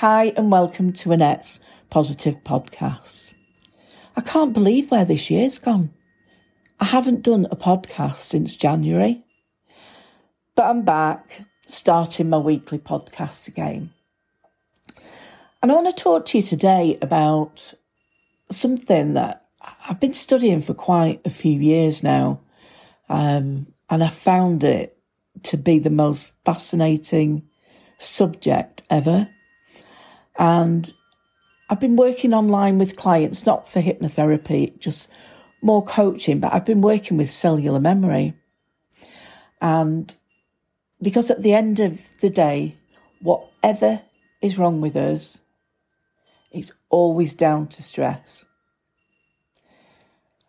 Hi, and welcome to Annette's Positive Podcast. I can't believe where this year's gone. I haven't done a podcast since January, but I'm back starting my weekly podcast again. And I want to talk to you today about something that I've been studying for quite a few years now. Um, and I found it to be the most fascinating subject ever. And I've been working online with clients, not for hypnotherapy, just more coaching, but I've been working with cellular memory. And because at the end of the day, whatever is wrong with us, it's always down to stress.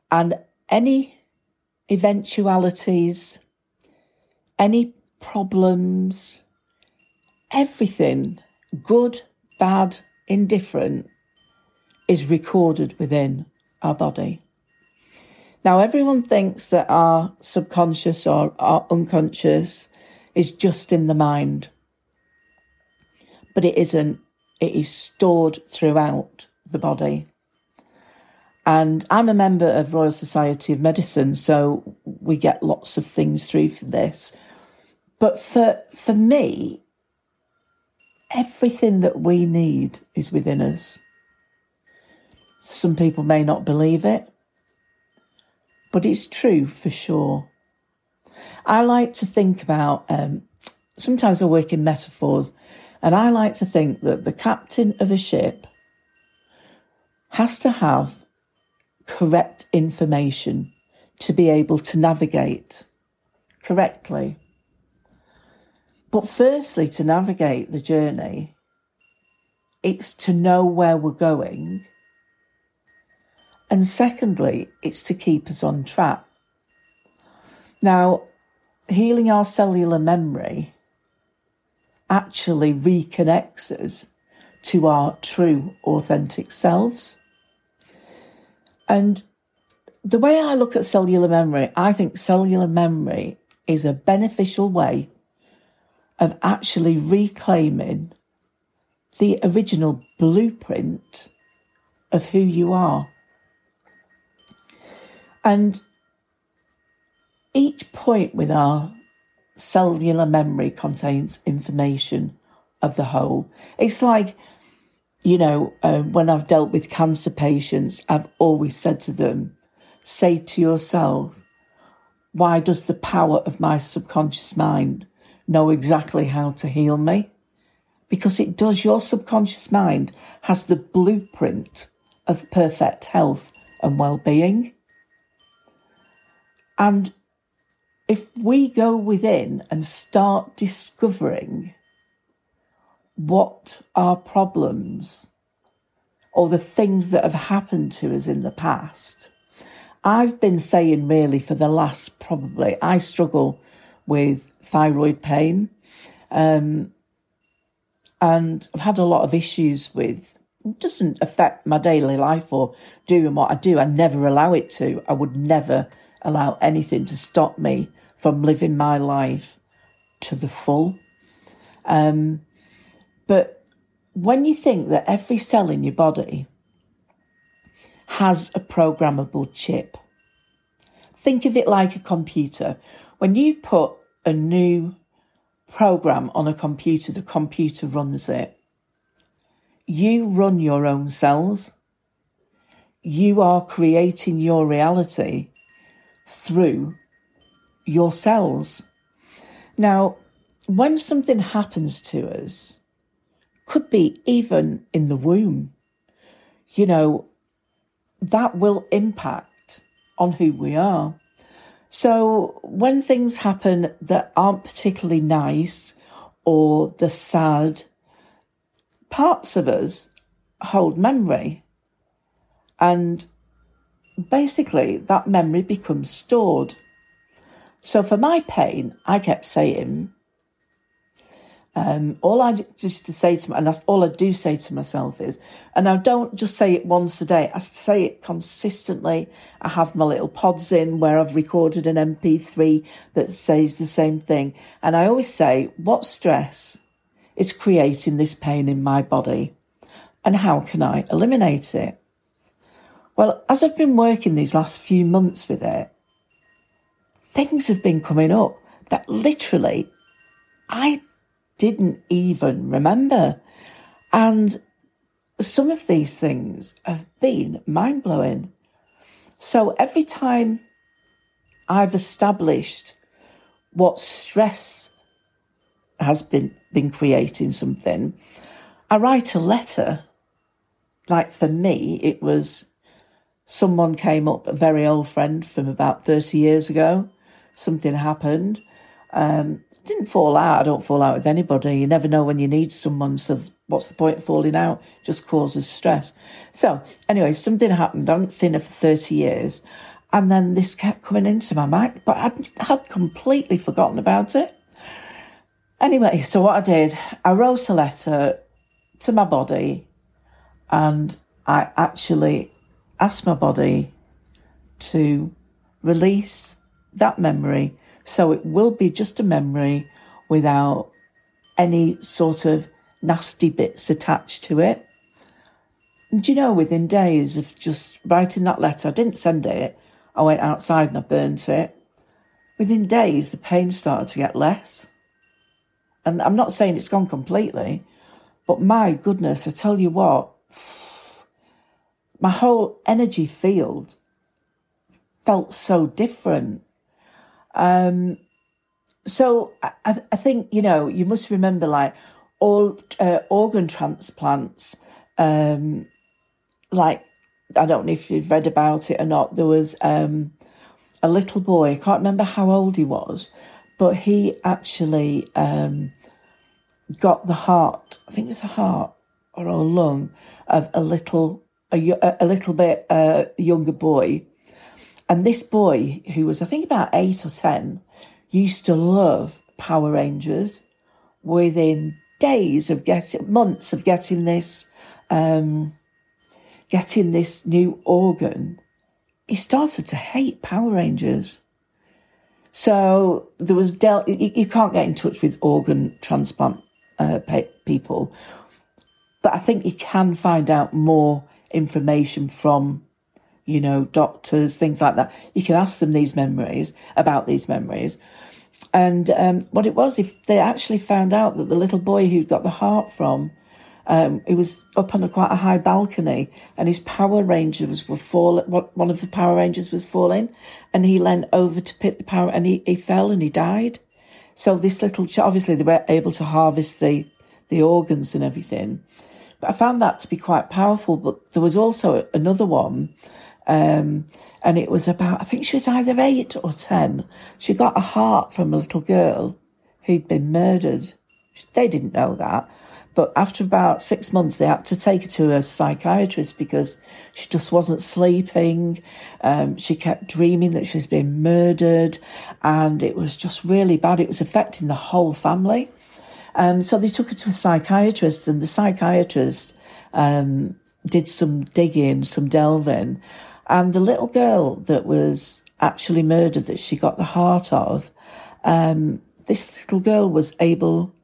And any eventualities, any problems, everything, good, bad, indifferent, is recorded within our body. Now, everyone thinks that our subconscious or our unconscious is just in the mind, but it isn't. It is stored throughout the body. And I'm a member of Royal Society of Medicine, so we get lots of things through for this. But for for me, everything that we need is within us. Some people may not believe it, but it's true for sure. I like to think about, um, sometimes I work in metaphors, and I like to think that the captain of a ship has to have correct information to be able to navigate correctly. But firstly, to navigate the journey, it's to know where we're going. And secondly, it's to keep us on track. Now, healing our cellular memory actually reconnects us to our true, authentic selves. And the way I look at cellular memory, I think cellular memory is a beneficial way of actually reclaiming the original blueprint of who you are. And each point with our cellular memory contains information of the whole. It's like you know, um, when I've dealt with cancer patients, I've always said to them, say to yourself, why does the power of my subconscious mind know exactly how to heal me? Because it does. Your subconscious mind has the blueprint of perfect health and well-being. And if we go within and start discovering what our problems or the things that have happened to us in the past. I've been saying really for the last probably, I struggle with thyroid pain. Um, and I've had a lot of issues with it doesn't affect my daily life or doing what I do. I never allow it to. I would never allow anything to stop me from living my life to the full. Um, but when you think that every cell in your body has a programmable chip, think of it like a computer. When you put a new program on a computer, the computer runs it. You run your own cells. You are creating your reality through your cells. Now, when something happens to us, could be even in the womb. You know, that will impact on who we are. So when things happen that aren't particularly nice or the sad, parts of us hold memory. And basically, that memory becomes stored. So for my pain, I kept saying, um, all I just to say to, and that's all I do say to myself is, and I don't just say it once a day. I say it consistently. I have my little pods in where I've recorded an MP3 that says the same thing, and I always say, "What stress is creating this pain in my body? And how can I eliminate it? Well, as I've been working these last few months with it, things have been coming up that literally I didn't even remember. And some of these things have been mind blowing. So every time I've established what stress has been, been creating something, I write a letter. Like for me, it was someone came up, a very old friend from about 30 years ago. Something happened. Um, didn't fall out. I don't fall out with anybody. You never know when you need someone. So what's the point of falling out? Just causes stress. So anyway, something happened. I hadn't seen her for 30 years. And then this kept coming into my mind, but I had completely forgotten about it. Anyway, so what I did, I wrote a letter to my body and I actually asked my body to release that memory so it will be just a memory without any sort of nasty bits attached to it. And you know, within days of just writing that letter, I didn't send it, I went outside and I burnt it. Within days, the pain started to get less. And I'm not saying it's gone completely, but my goodness, I tell you what, my whole energy field felt so different. Um, so I, I, think you know you must remember like all uh, organ transplants. Um, like I don't know if you've read about it or not. There was um, a little boy. I can't remember how old he was, but he actually um, got the heart. I think it was a heart or a lung of a little a, a little bit uh, younger boy and this boy, who was, I think, about eight or 10, used to love Power Rangers within days of getting, months of getting this, um, getting this new organ. He started to hate Power Rangers. So there was, del- you, can't get in touch with organ transplant uh, people, but I think you can find out more information from you know, doctors, things like that. You can ask them these memories about these memories. And um, what it was, if they actually found out that the little boy who got the heart from, um, he was up on a quite a high balcony, and his Power Rangers were falling. One of the Power Rangers was falling, and he leant over to pick the power, and he, he fell and he died. So this little, obviously, they were able to harvest the the organs and everything. But I found that to be quite powerful. But there was also another one um, and it was about, I think she was either eight or 10. She got a heart from a little girl who'd been murdered. They didn't know that. But after about six months, they had to take her to a psychiatrist because she just wasn't sleeping. Um, she kept dreaming that she was being murdered, and it was just really bad. It was affecting the whole family. Um, so they took her to a psychiatrist, and the psychiatrist um, did some digging, some delving, and the little girl that was actually murdered, that she got the heart of, um, this little girl was able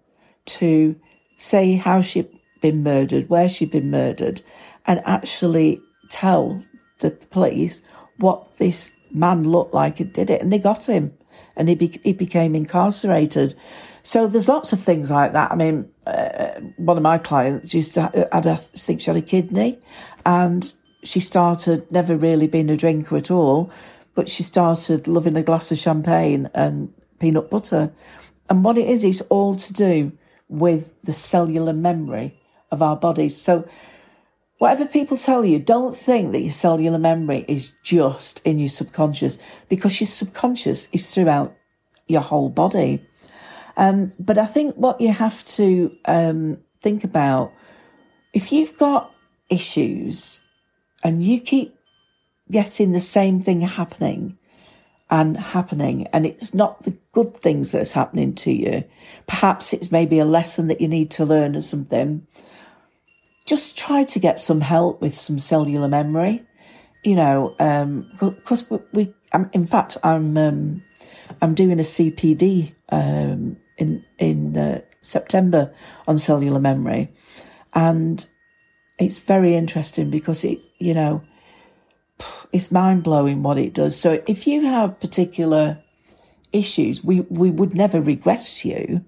to say how she'd been murdered, where she'd been murdered, and actually tell the police what this man looked like and did it. And they got him and he, be- he became incarcerated. So there's lots of things like that. I mean, uh, one of my clients used to had a, I think she had a kidney and she started never really being a drinker at all, but she started loving a glass of champagne and peanut butter. And what it is, it's all to do with the cellular memory of our bodies. So, whatever people tell you, don't think that your cellular memory is just in your subconscious because your subconscious is throughout your whole body. Um, but I think what you have to um, think about if you've got issues and you keep getting the same thing happening and happening, and it's not the good things that's happening to you, perhaps it's maybe a lesson that you need to learn or something. Just try to get some help with some cellular memory, you know, because um, we, we in fact, I'm um, I'm doing a CPD um, in in uh, September on cellular memory. And it's very interesting because it's, you know, it's mind blowing what it does. So if you have particular issues, we, we would never regress you.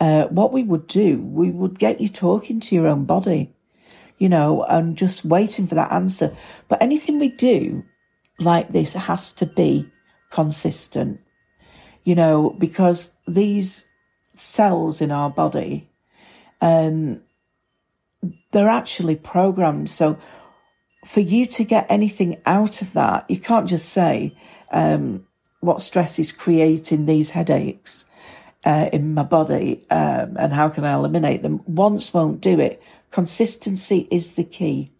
Uh, what we would do, we would get you talking to your own body, you know, and just waiting for that answer. But anything we do like this has to be consistent, you know, because these cells in our body, um, they're actually programmed. So for you to get anything out of that, you can't just say, um, what stress is creating these headaches uh, in my body um, and how can I eliminate them. Once won't do it. Consistency is the key.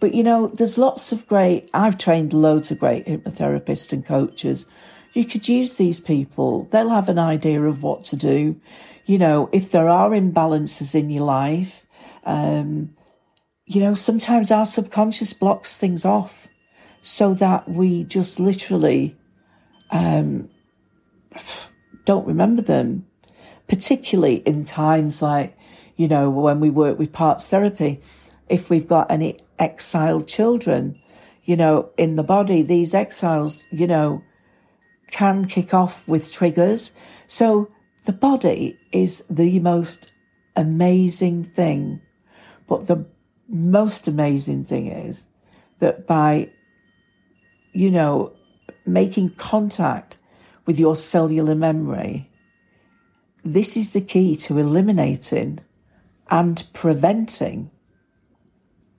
But you know, there's lots of great, I've trained loads of great hypnotherapists and coaches. You could use these people. They'll have an idea of what to do. You know, if there are imbalances in your life, um, you know, sometimes our subconscious blocks things off so that we just literally um, don't remember them, particularly in times like, you know, when we work with parts therapy. If we've got any exiled children, you know, in the body, these exiles, you know, can kick off with triggers. So the body is the most amazing thing. But the most amazing thing is that by, you know, making contact with your cellular memory, this is the key to eliminating and preventing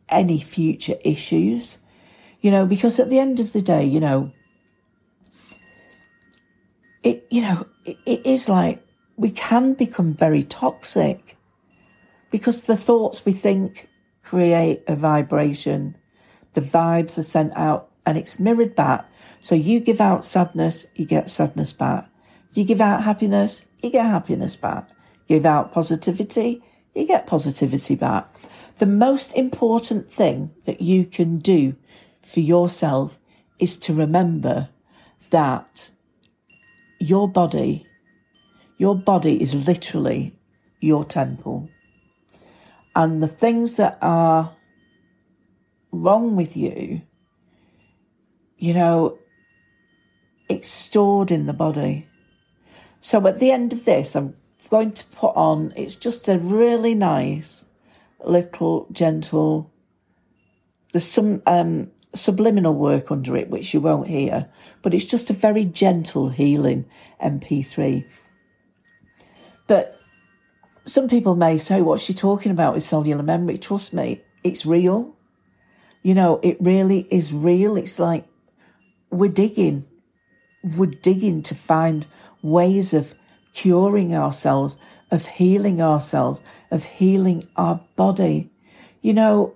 any future issues. You know, because at the end of the day, you know, it, you know, it, it is like we can become very toxic because the thoughts we think create a vibration. The vibes are sent out and it's mirrored back. So you give out sadness, you get sadness back. You give out happiness, you get happiness back. Give out positivity, you get positivity back. The most important thing that you can do for yourself is to remember that your body, your body is literally your temple. And the things that are wrong with you, you know, it's stored in the body. So at the end of this, I'm going to put on, it's just a really nice, little, gentle, there's some um, subliminal work under it, which you won't hear, but it's just a very gentle healing MP3. But some people may say, What's she talking about with cellular memory? Trust me, it's real. You know, it really is real. It's like we're digging, we're digging to find ways of curing ourselves, of healing ourselves, of healing our body. You know,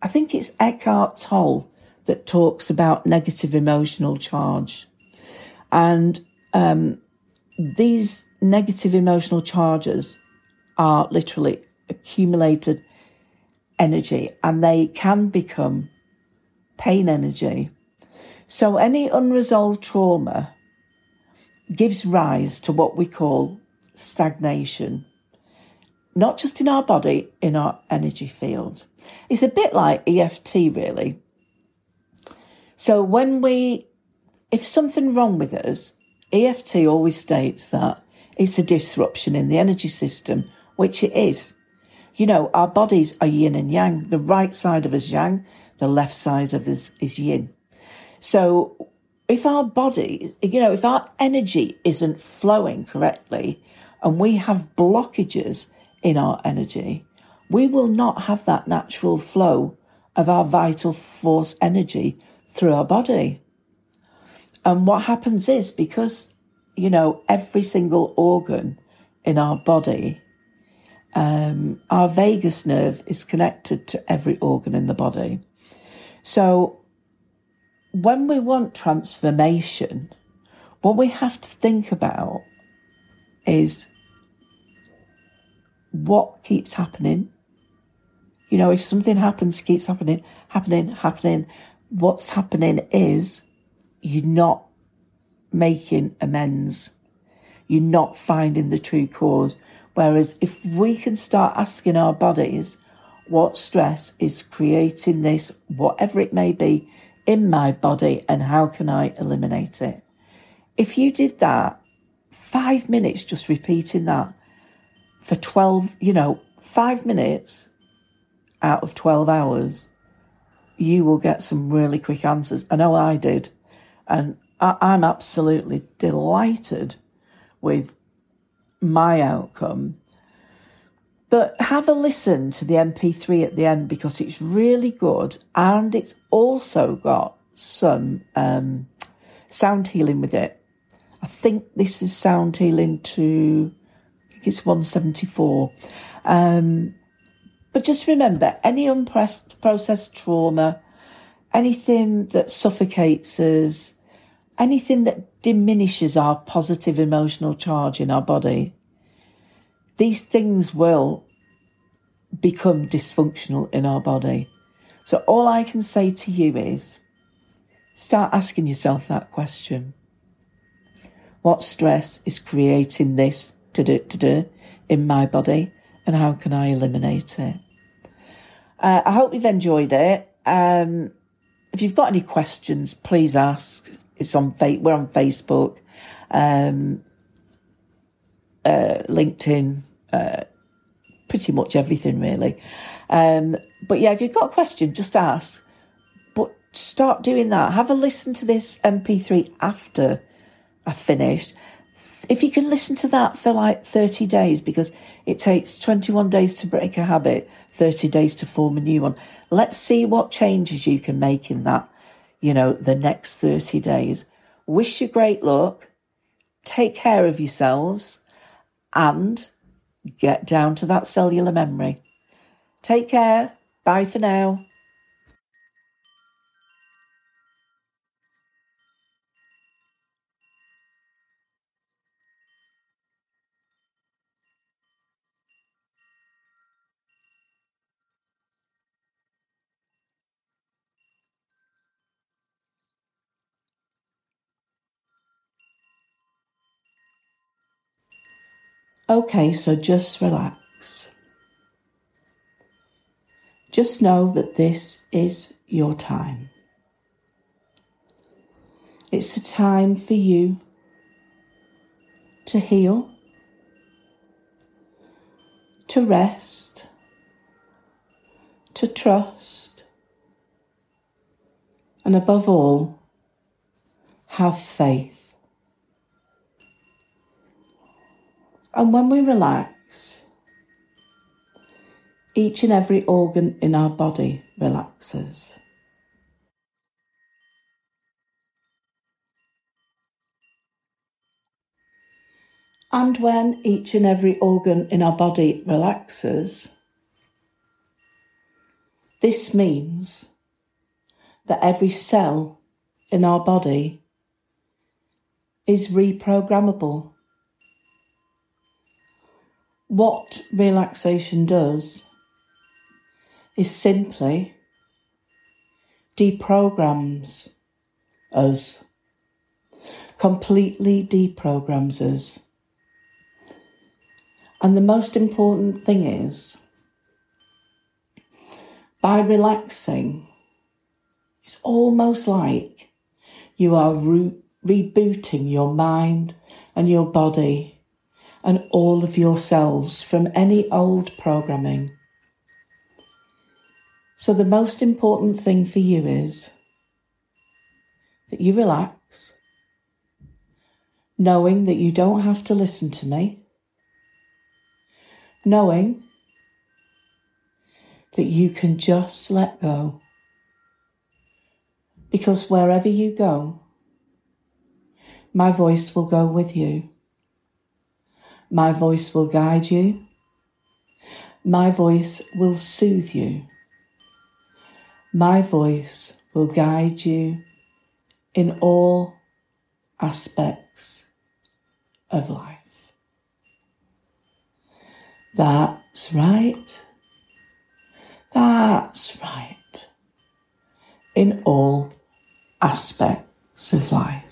I think it's Eckhart Tolle that talks about negative emotional charge. And um, these negative emotional charges are literally accumulated energy and they can become pain energy. So any unresolved trauma gives rise to what we call stagnation, not just in our body, in our energy field. It's a bit like EFT, really. So when we, if something wrong with us, EFT always states that it's a disruption in the energy system, which it is. You know, our bodies are yin and yang. The right side of us yang, the left side of us is yin. So if our body, you know, if our energy isn't flowing correctly and we have blockages in our energy, we will not have that natural flow of our vital force energy through our body. And what happens is because you know, every single organ in our body, um, our vagus nerve is connected to every organ in the body. So when we want transformation, what we have to think about is what keeps happening. You know, if something happens, keeps happening, happening, happening, what's happening is you're not making amends. You're not finding the true cause, Whereas if we can start asking our bodies what stress is creating this, whatever it may be, in my body and how can I eliminate it? If you did that, five minutes just repeating that for 12, you know, five minutes out of 12 hours, you will get some really quick answers. I know I did. And I'm absolutely delighted with my outcome. But have a listen to the MP3 at the end because it's really good and it's also got some um, sound healing with it. I think this is sound healing to, I think it's 174. Um, but just remember any unprocessed trauma, anything that suffocates us, anything that diminishes our positive emotional charge in our body, these things will become dysfunctional in our body. So, all I can say to you is start asking yourself that question What stress is creating this to do, to do in my body, and how can I eliminate it? Uh, I hope you've enjoyed it. Um, if you've got any questions, please ask. It's on we're on Facebook, um, uh, LinkedIn, uh, pretty much everything really. Um, but yeah, if you've got a question, just ask. But start doing that. Have a listen to this MP3 after I've finished. If you can listen to that for like 30 days, because it takes 21 days to break a habit, 30 days to form a new one. Let's see what changes you can make in that you know, the next 30 days. Wish you great luck. Take care of yourselves and get down to that cellular memory. Take care. Bye for now. Okay, so just relax. Just know that this is your time. It's a time for you to heal, to rest, to trust, and above all, have faith. And when we relax, each and every organ in our body relaxes. And when each and every organ in our body relaxes, this means that every cell in our body is reprogrammable what relaxation does is simply deprograms us, completely deprograms us. And the most important thing is, by relaxing, it's almost like you are re- rebooting your mind and your body and all of yourselves from any old programming. So, the most important thing for you is that you relax, knowing that you don't have to listen to me, knowing that you can just let go. Because wherever you go, my voice will go with you. My voice will guide you. My voice will soothe you. My voice will guide you in all aspects of life. That's right. That's right. In all aspects of life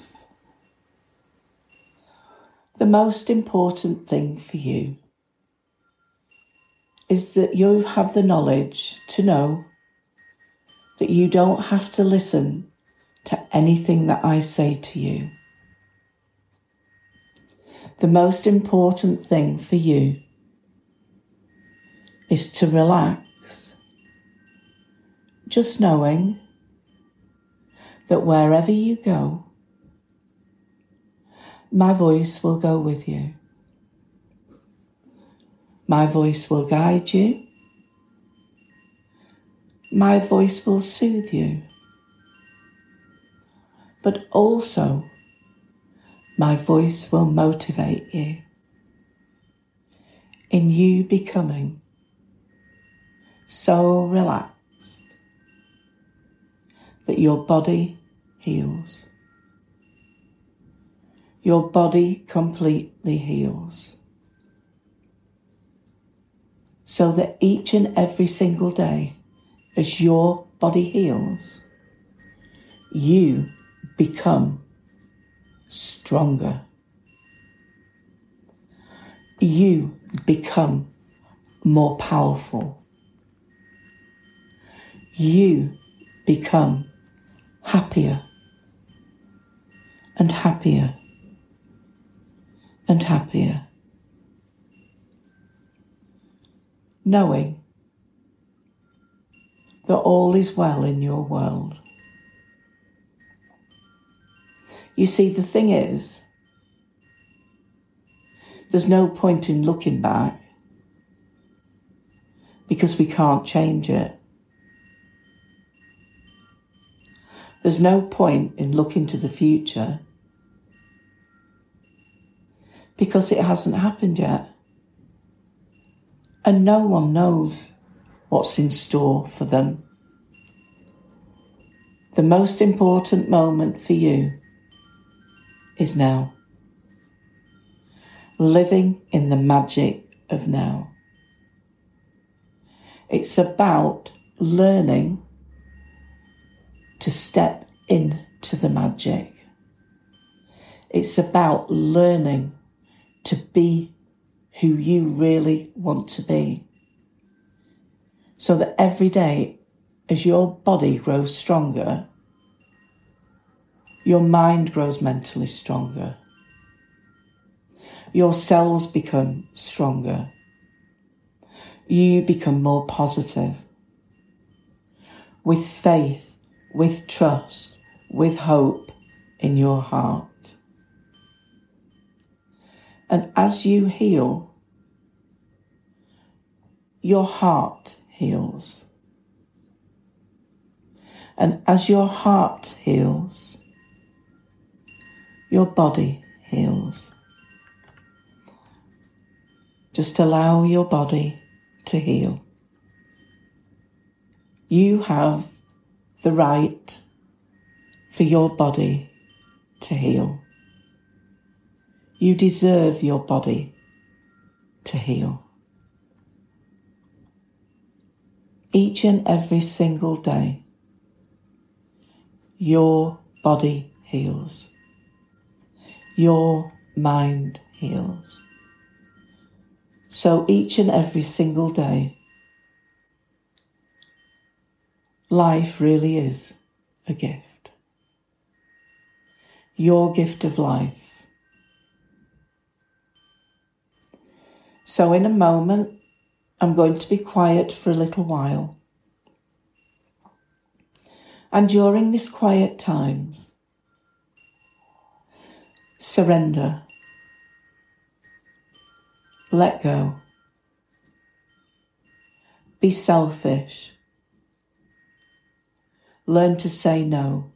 the most important thing for you is that you have the knowledge to know that you don't have to listen to anything that I say to you. The most important thing for you is to relax, just knowing that wherever you go, my voice will go with you. My voice will guide you. My voice will soothe you. But also, my voice will motivate you in you becoming so relaxed that your body heals. Your body completely heals. So that each and every single day, as your body heals, you become stronger. You become more powerful. You become happier and happier and happier. Knowing that all is well in your world. You see, the thing is, there's no point in looking back because we can't change it. There's no point in looking to the future because it hasn't happened yet. And no one knows what's in store for them. The most important moment for you is now. Living in the magic of now. It's about learning to step into the magic. It's about learning to be who you really want to be. So that every day, as your body grows stronger, your mind grows mentally stronger. Your cells become stronger. You become more positive. With faith, with trust, with hope in your heart. And as you heal, your heart heals. And as your heart heals, your body heals. Just allow your body to heal. You have the right for your body to heal. You deserve your body to heal. Each and every single day, your body heals. Your mind heals. So each and every single day, life really is a gift. Your gift of life. So, in a moment, I'm going to be quiet for a little while. And during this quiet times, surrender, let go, be selfish Learn to say no.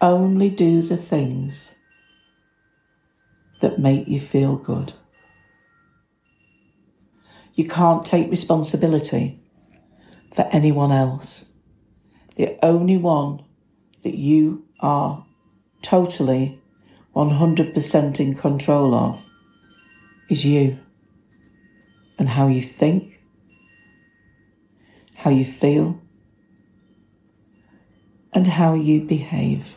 Only do the things that make you feel good. You can't take responsibility for anyone else. The only one that you are totally 100% in control of is you and how you think how you feel, and how you behave.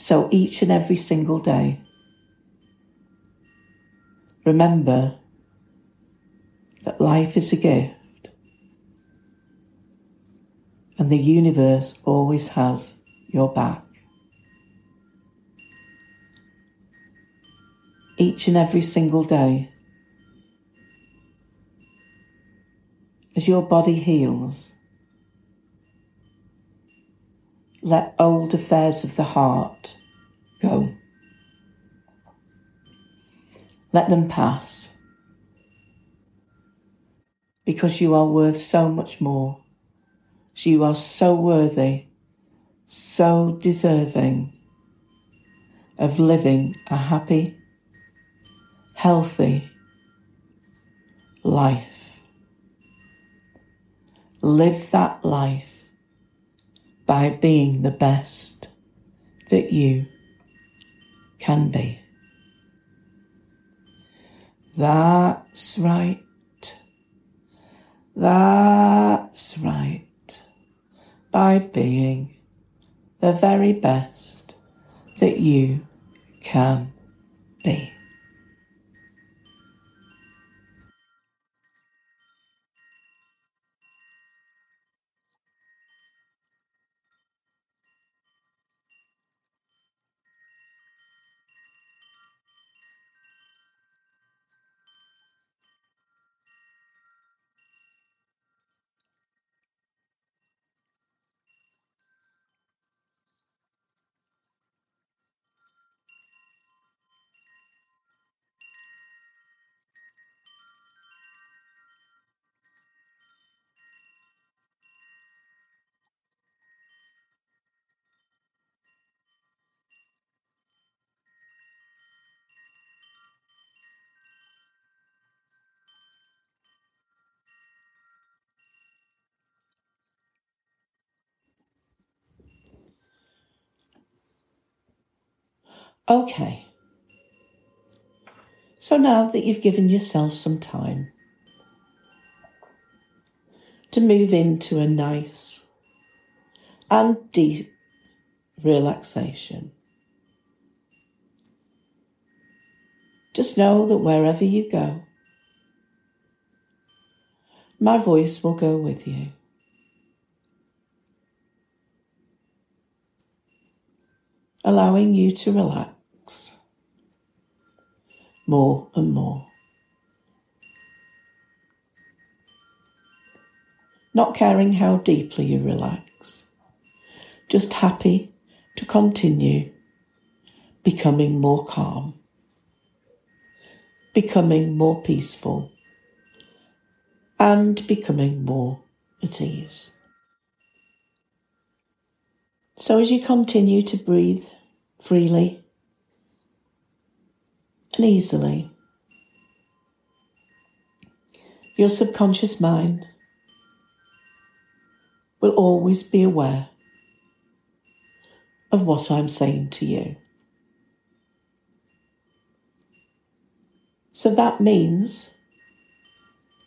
So each and every single day, remember that life is a gift. And the universe always has your back. Each and every single day, as your body heals, let old affairs of the heart go. Let them pass. Because you are worth so much more. You are so worthy, so deserving of living a happy, healthy life. Live that life by being the best that you can be. That's right. That's right. By being the very best that you can be. Okay. So now that you've given yourself some time to move into a nice and deep relaxation, just know that wherever you go, my voice will go with you. Allowing you to relax more and more. Not caring how deeply you relax, just happy to continue becoming more calm, becoming more peaceful, and becoming more at ease. So, as you continue to breathe freely and easily. Your subconscious mind will always be aware of what I'm saying to you. So that means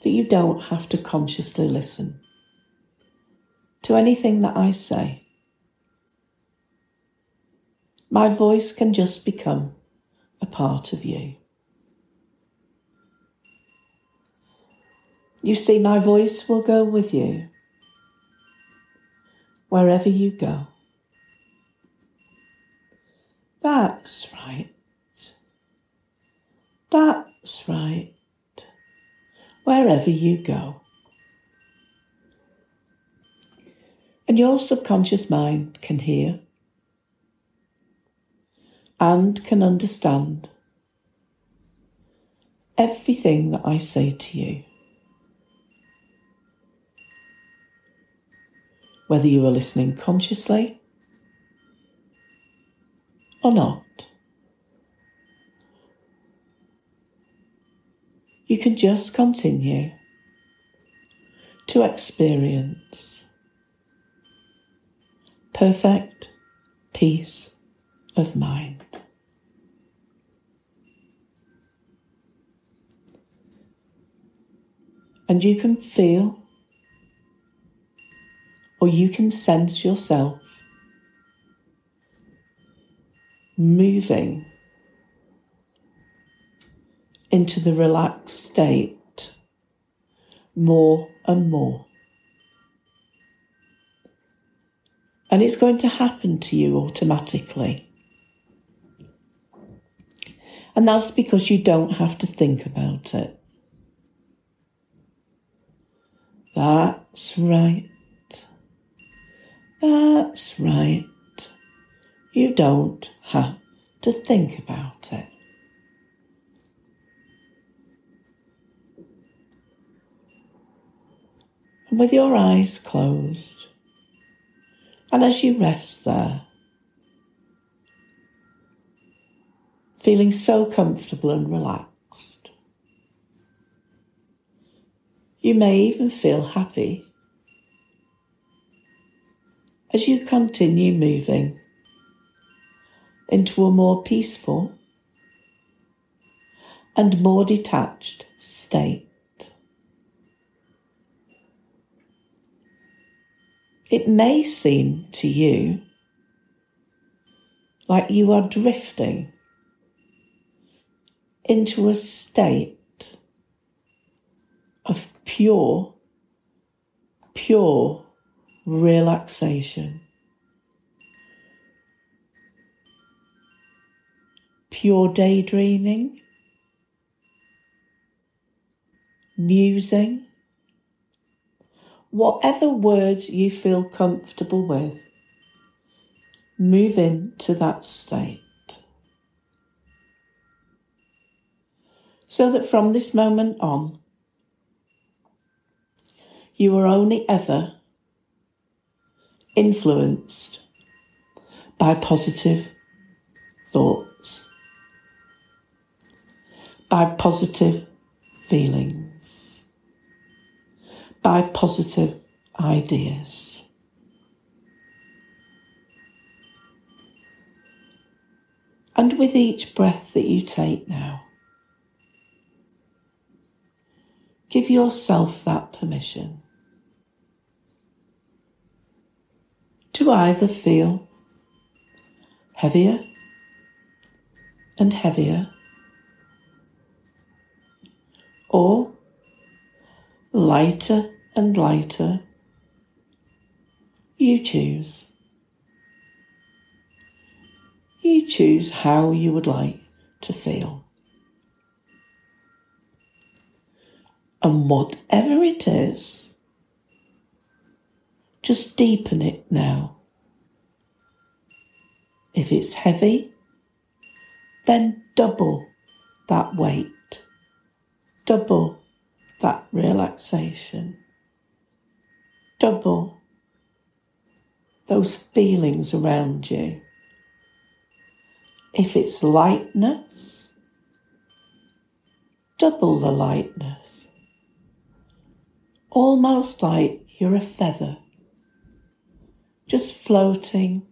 that you don't have to consciously listen to anything that I say. My voice can just become a part of you. You see, my voice will go with you wherever you go. That's right. That's right. Wherever you go. And your subconscious mind can hear and can understand everything that I say to you. Whether you are listening consciously or not. You can just continue to experience perfect peace of mind. And you can feel or you can sense yourself moving into the relaxed state more and more. And it's going to happen to you automatically. And that's because you don't have to think about it. That's right. That's right. You don't have to think about it. And with your eyes closed, and as you rest there, feeling so comfortable and relaxed, you may even feel happy as you continue moving into a more peaceful and more detached state. It may seem to you like you are drifting into a state of pure, pure relaxation, pure daydreaming, musing, whatever word you feel comfortable with, move into that state. So that from this moment on, you are only ever influenced by positive thoughts, by positive feelings, by positive ideas. And with each breath that you take now, give yourself that permission to either feel heavier and heavier or lighter and lighter. You choose. You choose how you would like to feel. And whatever it is, just deepen it now. If it's heavy, then double that weight, double that relaxation, double those feelings around you. If it's lightness, double the lightness, almost like you're a feather just floating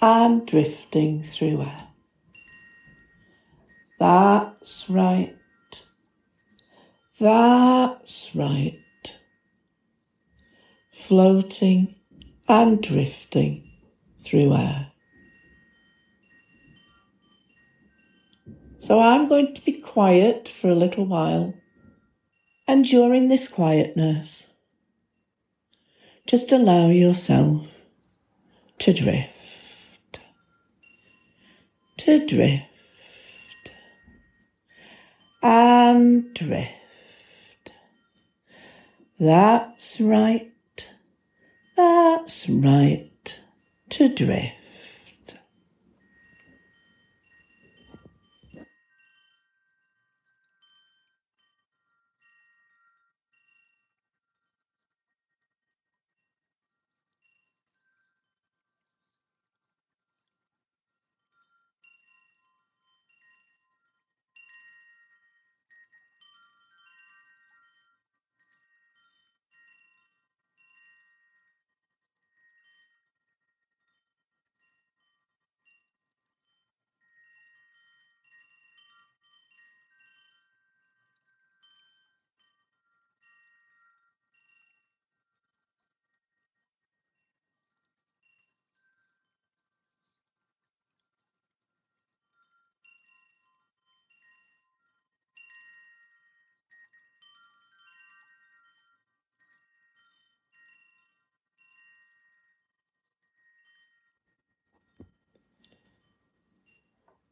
and drifting through air. That's right. That's right. Floating and drifting through air. So I'm going to be quiet for a little while. And during this quietness, just allow yourself to drift, to drift, and drift. That's right, that's right, to drift.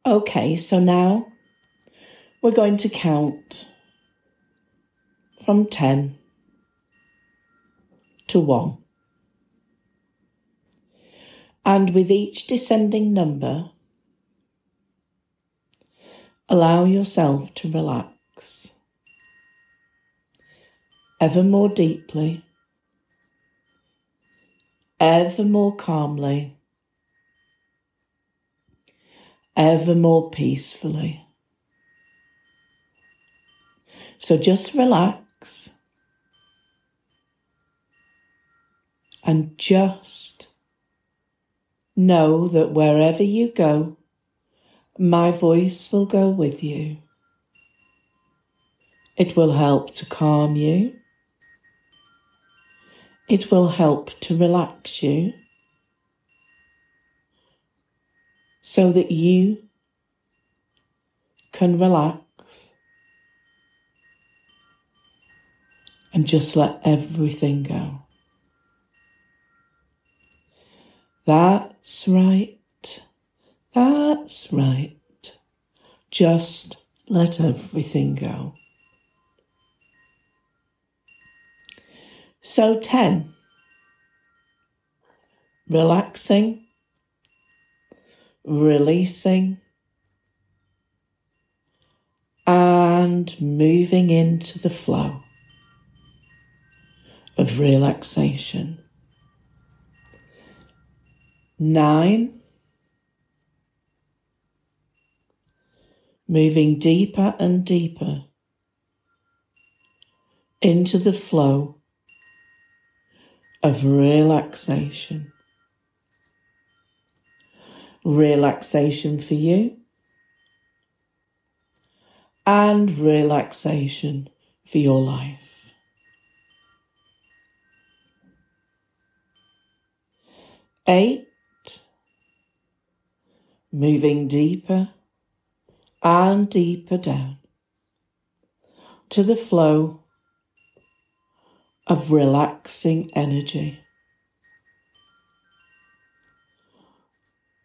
Okay, so now we're going to count from 10 to 1. And with each descending number, allow yourself to relax ever more deeply, ever more calmly, ever more peacefully. So just relax and just know that wherever you go, my voice will go with you. It will help to calm you. It will help to relax you so that you can relax and just let everything go. That's right. That's right. Just let everything go. So 10. Relaxing, releasing, and moving into the flow of relaxation. Nine, moving deeper and deeper into the flow of relaxation. Relaxation for you and relaxation for your life. Eight, moving deeper and deeper down to the flow of relaxing energy.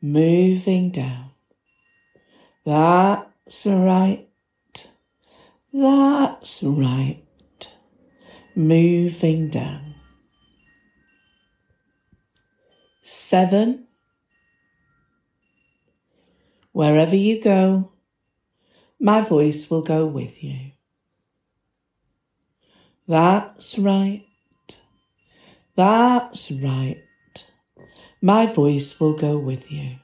Moving down. That's right. That's right. Moving down. Seven. Wherever you go, my voice will go with you. That's right. That's right. My voice will go with you.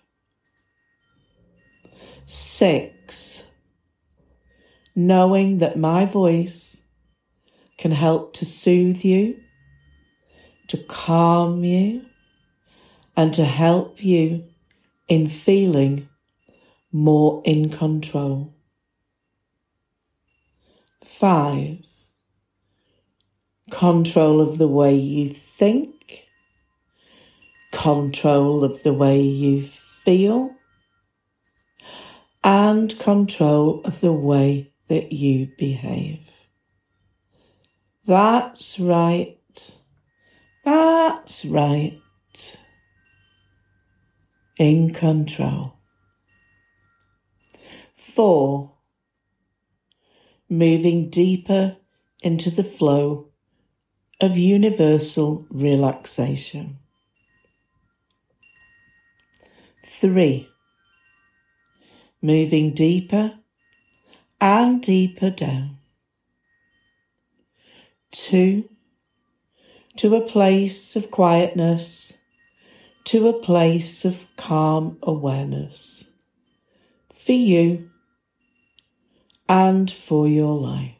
Six. Knowing that my voice can help to soothe you, to calm you, and to help you in feeling more in control. Five control of the way you think, control of the way you feel, and control of the way that you behave. That's right. That's right. In control. Four. Moving deeper into the flow of universal relaxation. 3. Moving deeper and deeper down. 2. To a place of quietness, to a place of calm awareness for you and for your life.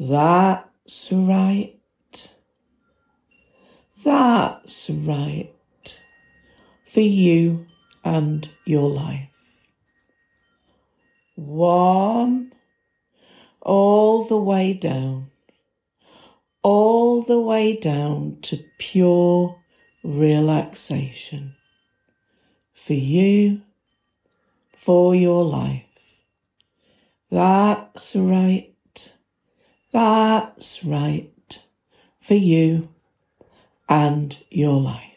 That's right. That's right. For you and your life. One, all the way down, all the way down to pure relaxation. For you, for your life. That's right. That's right for you and your life.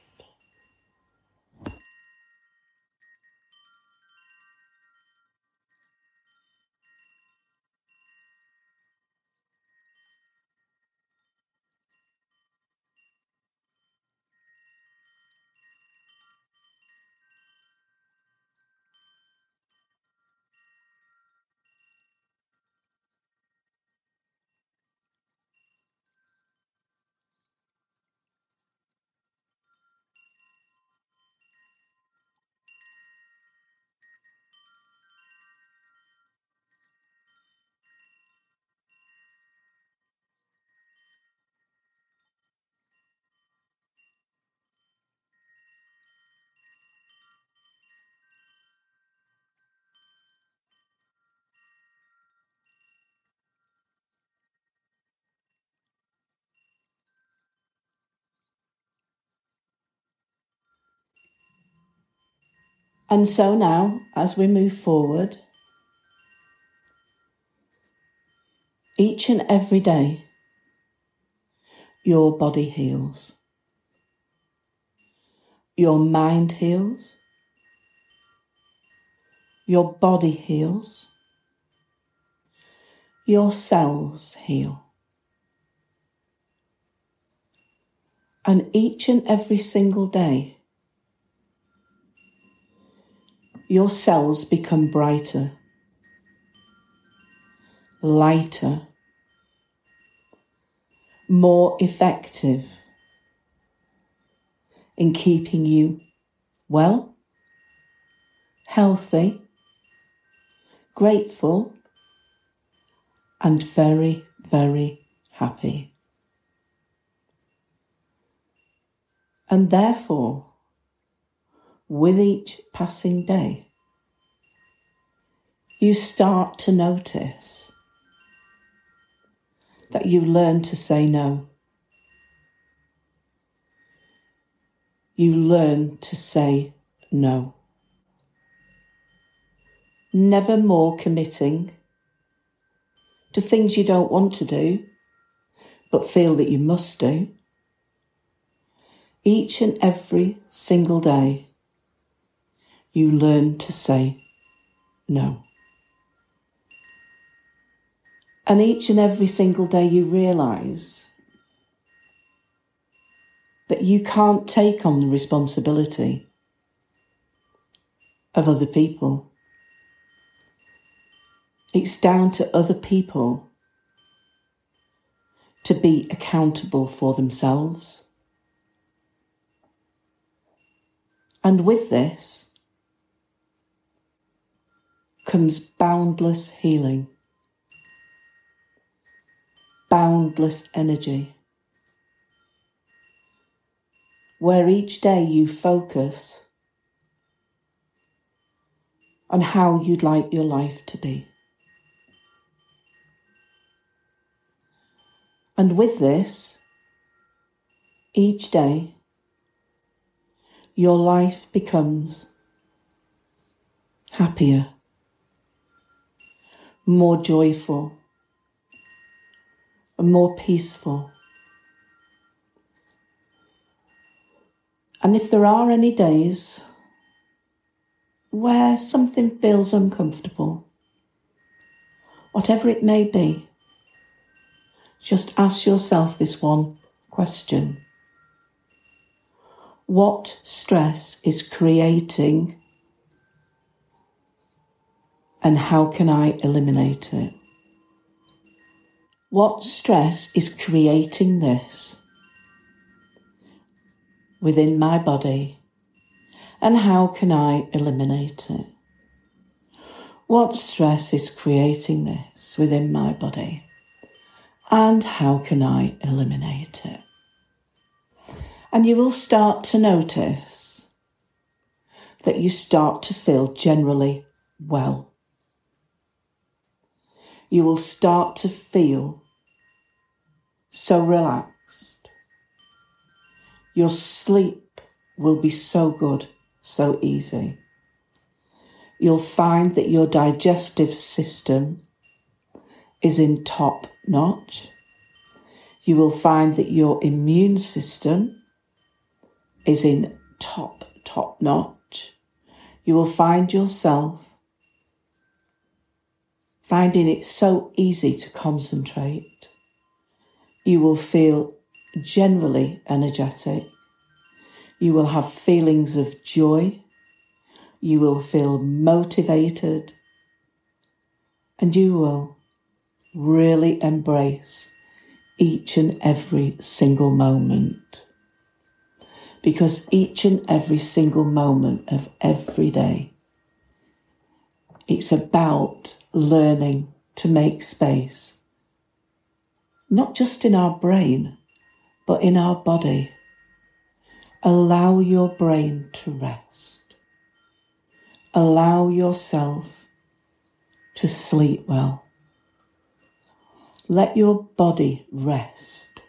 And so now, as we move forward, each and every day, your body heals. Your mind heals. Your body heals. Your cells heal. And each and every single day, your cells become brighter, lighter, more effective in keeping you well, healthy, grateful, and very, very happy. And therefore, with each passing day, you start to notice that you learn to say no. You learn to say no. Never more committing to things you don't want to do, but feel that you must do. Each and every single day, you learn to say no. And each and every single day, you realize that you can't take on the responsibility of other people. It's down to other people to be accountable for themselves. And with this comes boundless healing boundless energy, where each day you focus on how you'd like your life to be. And with this, each day, your life becomes happier, more joyful, more peaceful. And if there are any days where something feels uncomfortable, whatever it may be, just ask yourself this one question What stress is creating, and how can I eliminate it? What stress is creating this within my body and how can I eliminate it? What stress is creating this within my body and how can I eliminate it? And you will start to notice that you start to feel generally well you will start to feel so relaxed. Your sleep will be so good, so easy. You'll find that your digestive system is in top notch. You will find that your immune system is in top, top notch. You will find yourself finding it so easy to concentrate. You will feel generally energetic. You will have feelings of joy. You will feel motivated. And you will really embrace each and every single moment. Because each and every single moment of every day, it's about learning to make space, not just in our brain, but in our body. Allow your brain to rest. Allow yourself to sleep well. Let your body rest.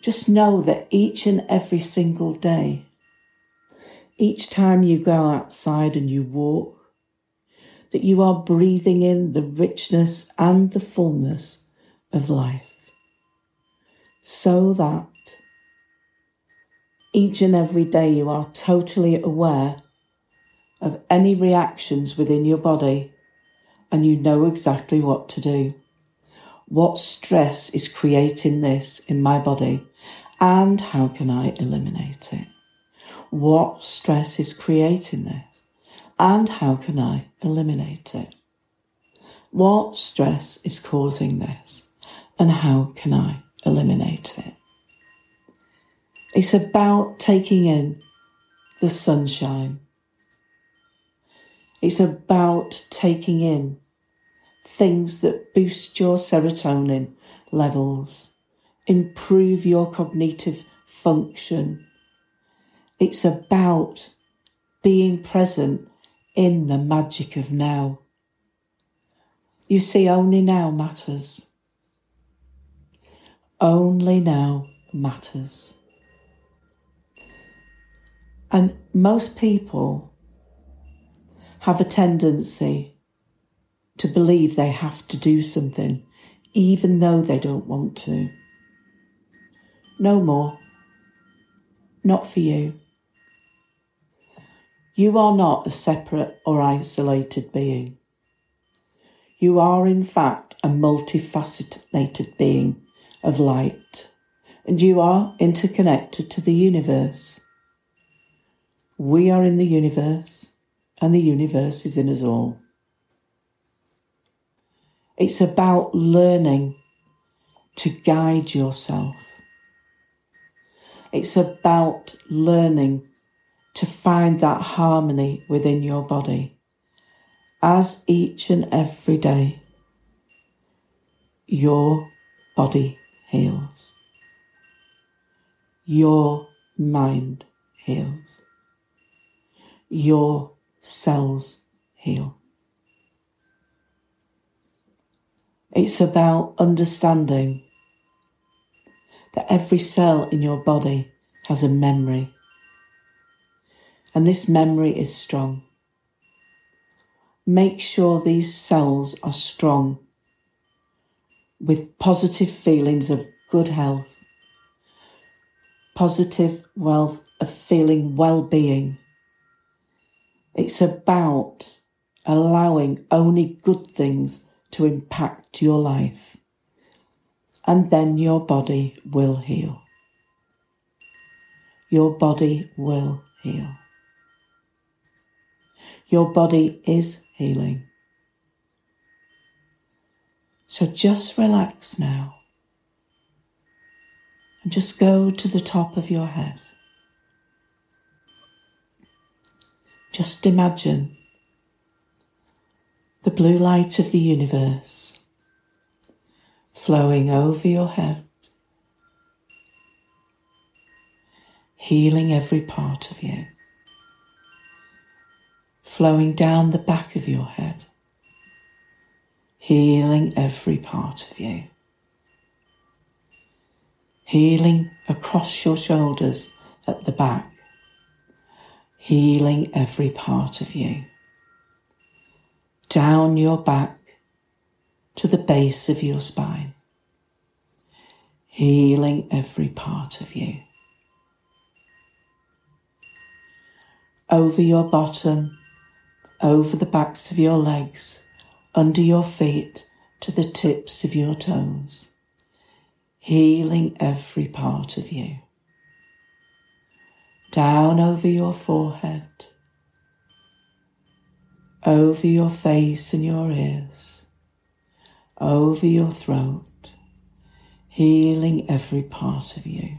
Just know that each and every single day each time you go outside and you walk, that you are breathing in the richness and the fullness of life, so that each and every day you are totally aware of any reactions within your body and you know exactly what to do. What stress is creating this in my body and how can I eliminate it? What stress is creating this and how can I eliminate it? What stress is causing this and how can I eliminate it? It's about taking in the sunshine. It's about taking in things that boost your serotonin levels, improve your cognitive function. It's about being present in the magic of now. You see, only now matters. Only now matters. And most people have a tendency to believe they have to do something, even though they don't want to. No more. Not for you. You are not a separate or isolated being. You are, in fact, a multifaceted being of light, and you are interconnected to the universe. We are in the universe, and the universe is in us all. It's about learning to guide yourself. It's about learning to find that harmony within your body as each and every day your body heals, your mind heals your cells heal. It's about understanding that every cell in your body has a memory, and this memory is strong. Make sure these cells are strong with positive feelings of good health, positive wealth of feeling well being it's about allowing only good things to impact your life. And then your body will heal. Your body will heal. Your body is healing. So just relax now and just go to the top of your head. Just imagine the blue light of the universe flowing over your head, healing every part of you, flowing down the back of your head, healing every part of you, healing across your shoulders at the back healing every part of you. Down your back to the base of your spine, healing every part of you. Over your bottom, over the backs of your legs, under your feet, to the tips of your toes, healing every part of you. Down over your forehead, over your face and your ears, over your throat, healing every part of you,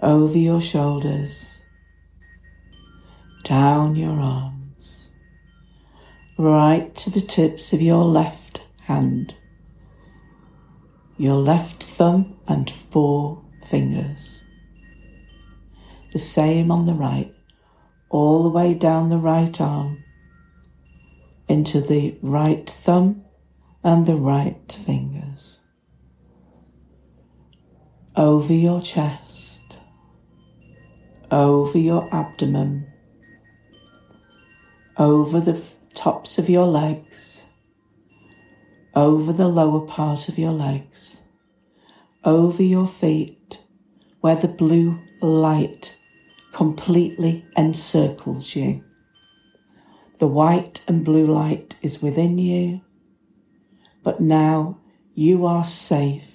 over your shoulders, down your arms, right to the tips of your left hand, your left thumb and four fingers. The same on the right, all the way down the right arm, into the right thumb and the right fingers. Over your chest, over your abdomen, over the tops of your legs, over the lower part of your legs, over your feet, where the blue light completely encircles you. The white and blue light is within you, but now you are safe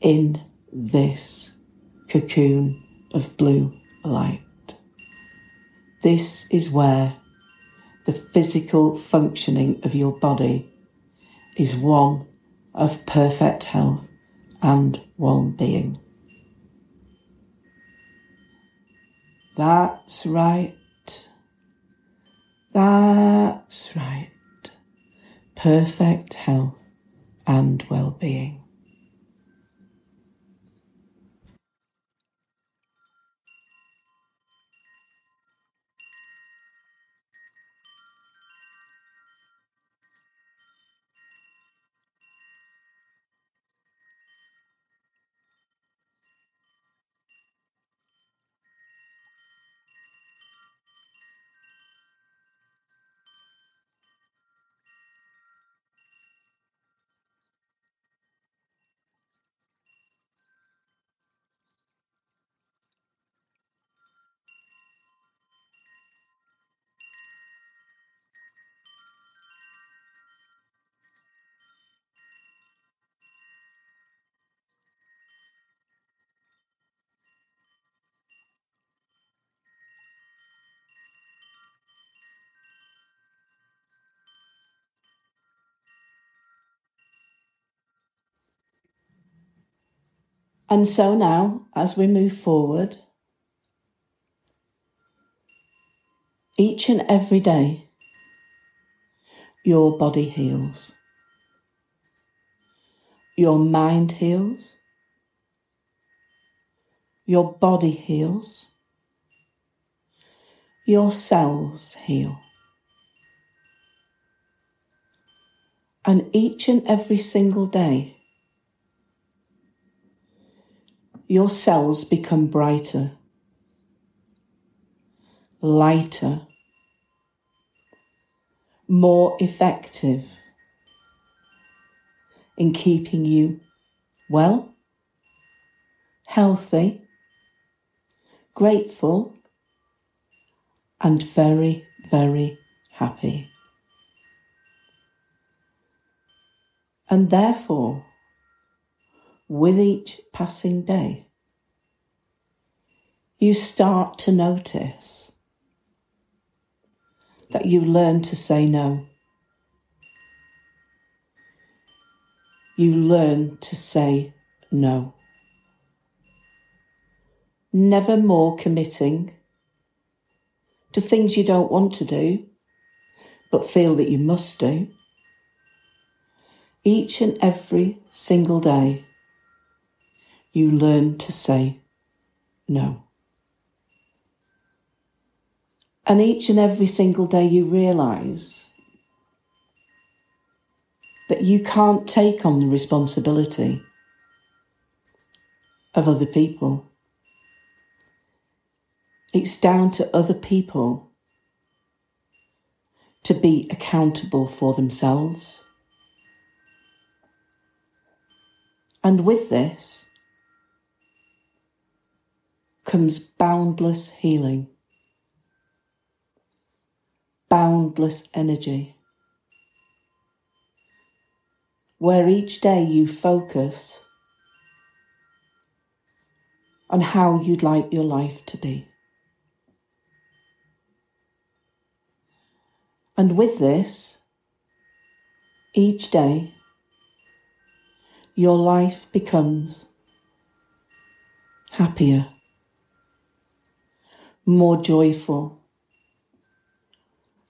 in this cocoon of blue light. This is where the physical functioning of your body is one of perfect health and well being. That's right. That's right. Perfect health and well being. And so now, as we move forward, each and every day, your body heals, your mind heals, your body heals, your cells heal. And each and every single day, your cells become brighter, lighter, more effective in keeping you well, healthy, grateful, and very, very happy. And therefore, with each passing day, you start to notice that you learn to say no. You learn to say no. Never more committing to things you don't want to do, but feel that you must do. Each and every single day, you learn to say no. And each and every single day you realize that you can't take on the responsibility of other people. It's down to other people to be accountable for themselves. And with this, comes boundless healing, boundless energy, where each day you focus on how you'd like your life to be. And with this, each day, your life becomes happier more joyful,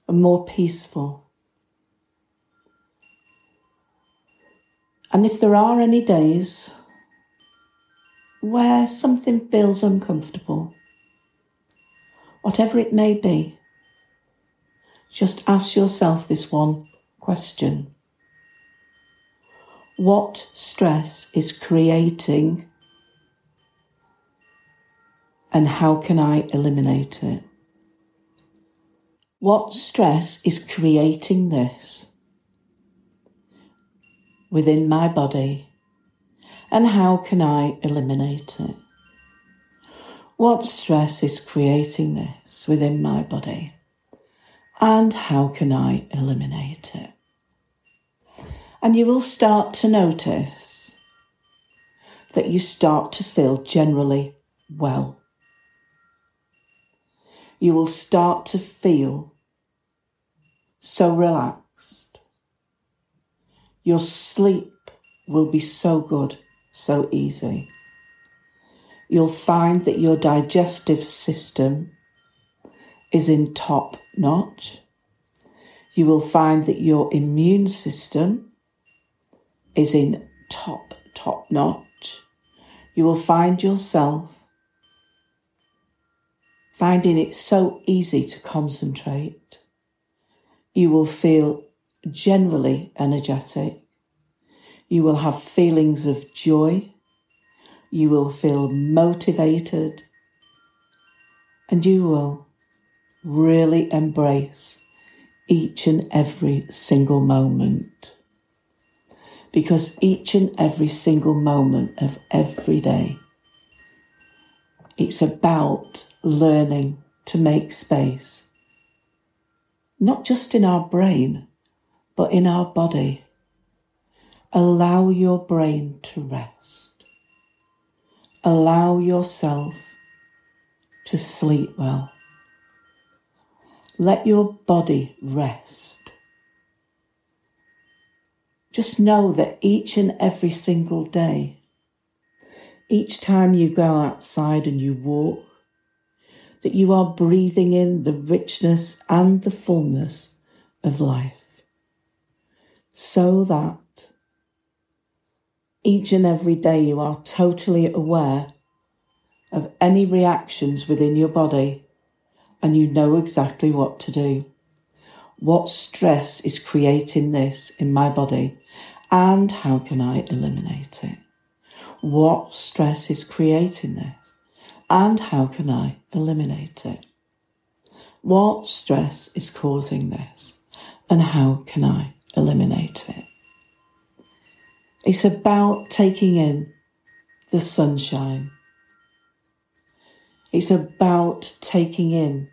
more peaceful. And if there are any days where something feels uncomfortable, whatever it may be, just ask yourself this one question What stress is creating and how can I eliminate it? What stress is creating this within my body and how can I eliminate it? What stress is creating this within my body and how can I eliminate it? And you will start to notice that you start to feel generally well. You will start to feel so relaxed. Your sleep will be so good, so easy. You'll find that your digestive system is in top notch. You will find that your immune system is in top, top notch. You will find yourself finding it so easy to concentrate. You will feel generally energetic. You will have feelings of joy. You will feel motivated. And you will really embrace each and every single moment. Because each and every single moment of every day, it's about learning to make space, not just in our brain, but in our body. Allow your brain to rest. Allow yourself to sleep well. Let your body rest. Just know that each and every single day, each time you go outside and you walk, that you are breathing in the richness and the fullness of life, so that each and every day you are totally aware of any reactions within your body and you know exactly what to do. What stress is creating this in my body and how can I eliminate it? What stress is creating this and how can I eliminate it? What stress is causing this and how can I eliminate it? It's about taking in the sunshine. It's about taking in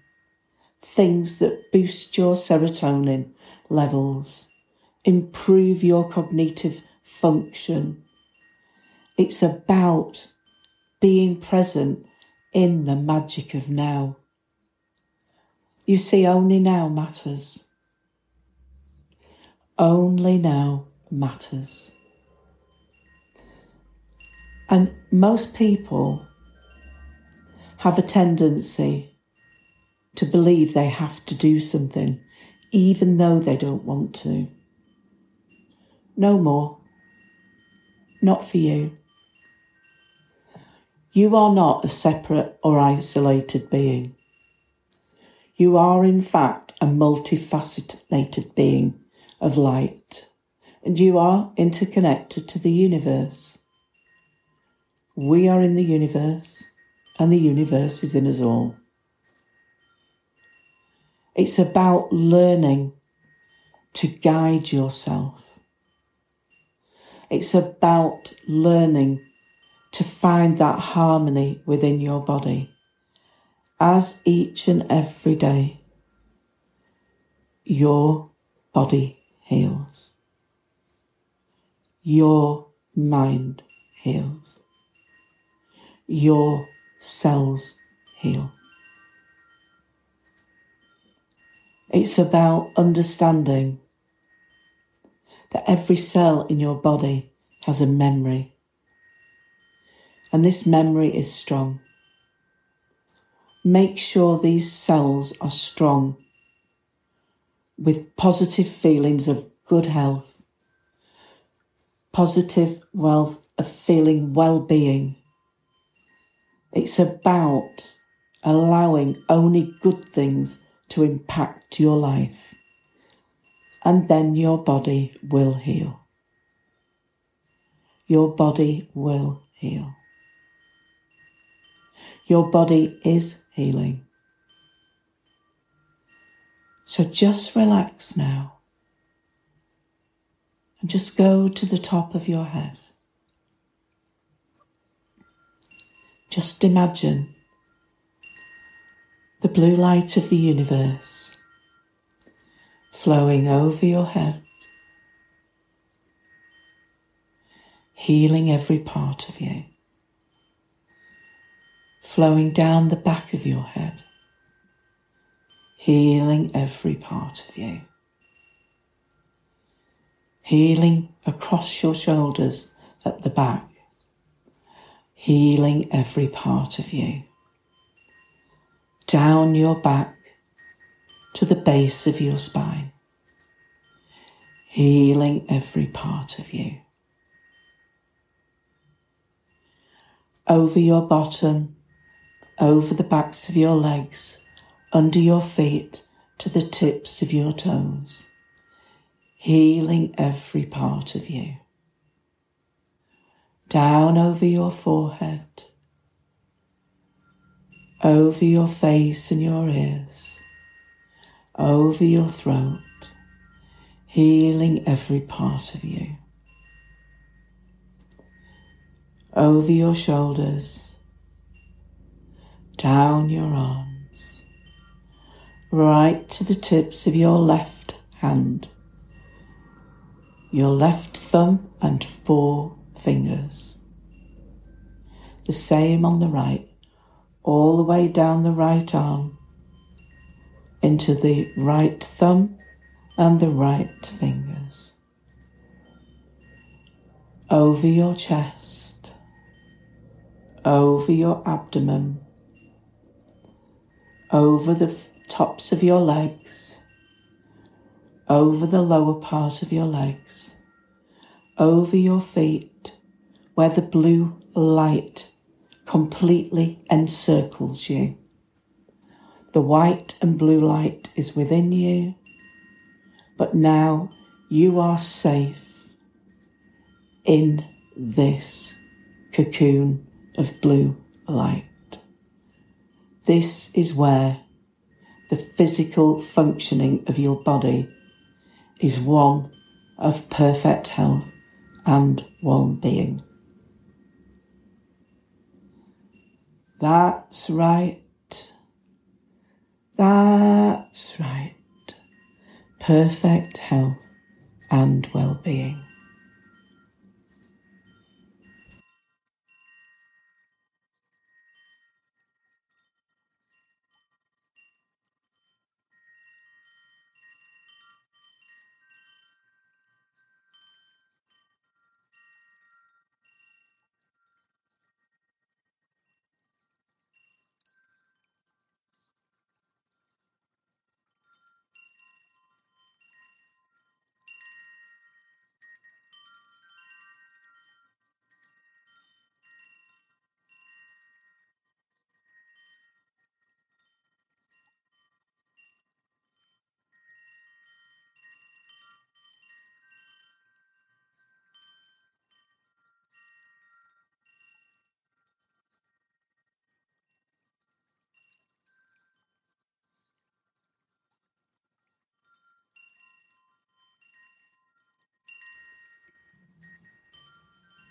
things that boost your serotonin levels, improve your cognitive function. It's about being present in the magic of now. You see, only now matters. Only now matters. And most people have a tendency to believe they have to do something, even though they don't want to. No more. Not for you. You are not a separate or isolated being. You are, in fact, a multifaceted being of light, and you are interconnected to the universe. We are in the universe, and the universe is in us all. It's about learning to guide yourself. It's about learning to find that harmony within your body as each and every day your body heals, your mind heals, your cells heal. It's about understanding that every cell in your body has a memory and this memory is strong. Make sure these cells are strong with positive feelings of good health, positive wealth of feeling well being. It's about allowing only good things to impact your life, and then your body will heal. Your body will heal Your body is healing. So just relax now and just go to the top of your head. Just imagine the blue light of the universe flowing over your head, healing every part of you, flowing down the back of your head, healing every part of you, healing across your shoulders at the back, healing every part of you down your back to the base of your spine, healing every part of you. Over your bottom, over the backs of your legs, under your feet to the tips of your toes, healing every part of you. Down over your forehead, over your face and your ears, over your throat, healing every part of you. Over your shoulders, down your arms, right to the tips of your left hand, your left thumb and four fingers. The same on the right all the way down the right arm. Into the right thumb and the right fingers. Over your chest, over your abdomen, over the tops of your legs, over the lower part of your legs, over your feet, where the blue light completely encircles you. The white and blue light is within you, but now you are safe in this cocoon of blue light. This is where the physical functioning of your body is one of perfect health and well being. That's right. That's right. Perfect health and well being.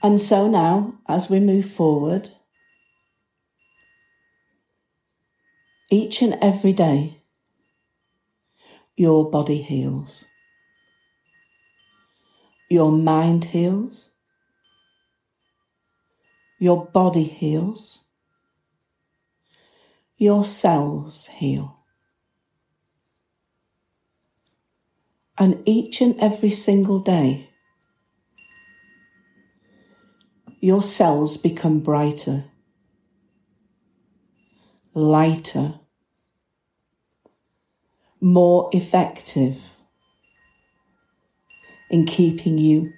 And so now, as we move forward, each and every day, your body heals. Your mind heals. Your body heals. Your cells heal. And each and every single day, your cells become brighter, lighter, more effective in keeping you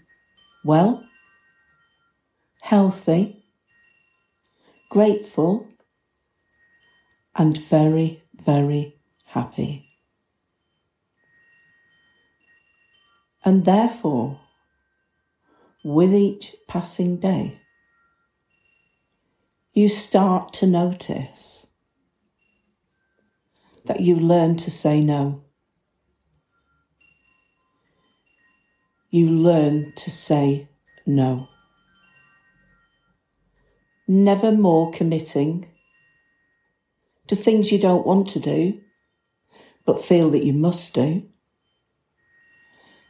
well, healthy, grateful, and very, very happy. And therefore, with each passing day, you start to notice that you learn to say no. You learn to say no. Never more committing to things you don't want to do, but feel that you must do.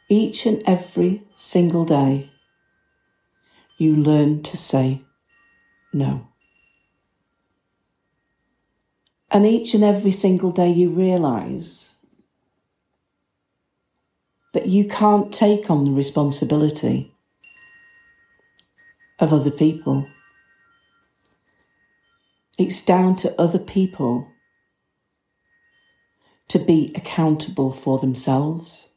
Each and every single day, you learn to say no. And each and every single day, you realise that you can't take on the responsibility of other people. It's down to other people to be accountable for themselves.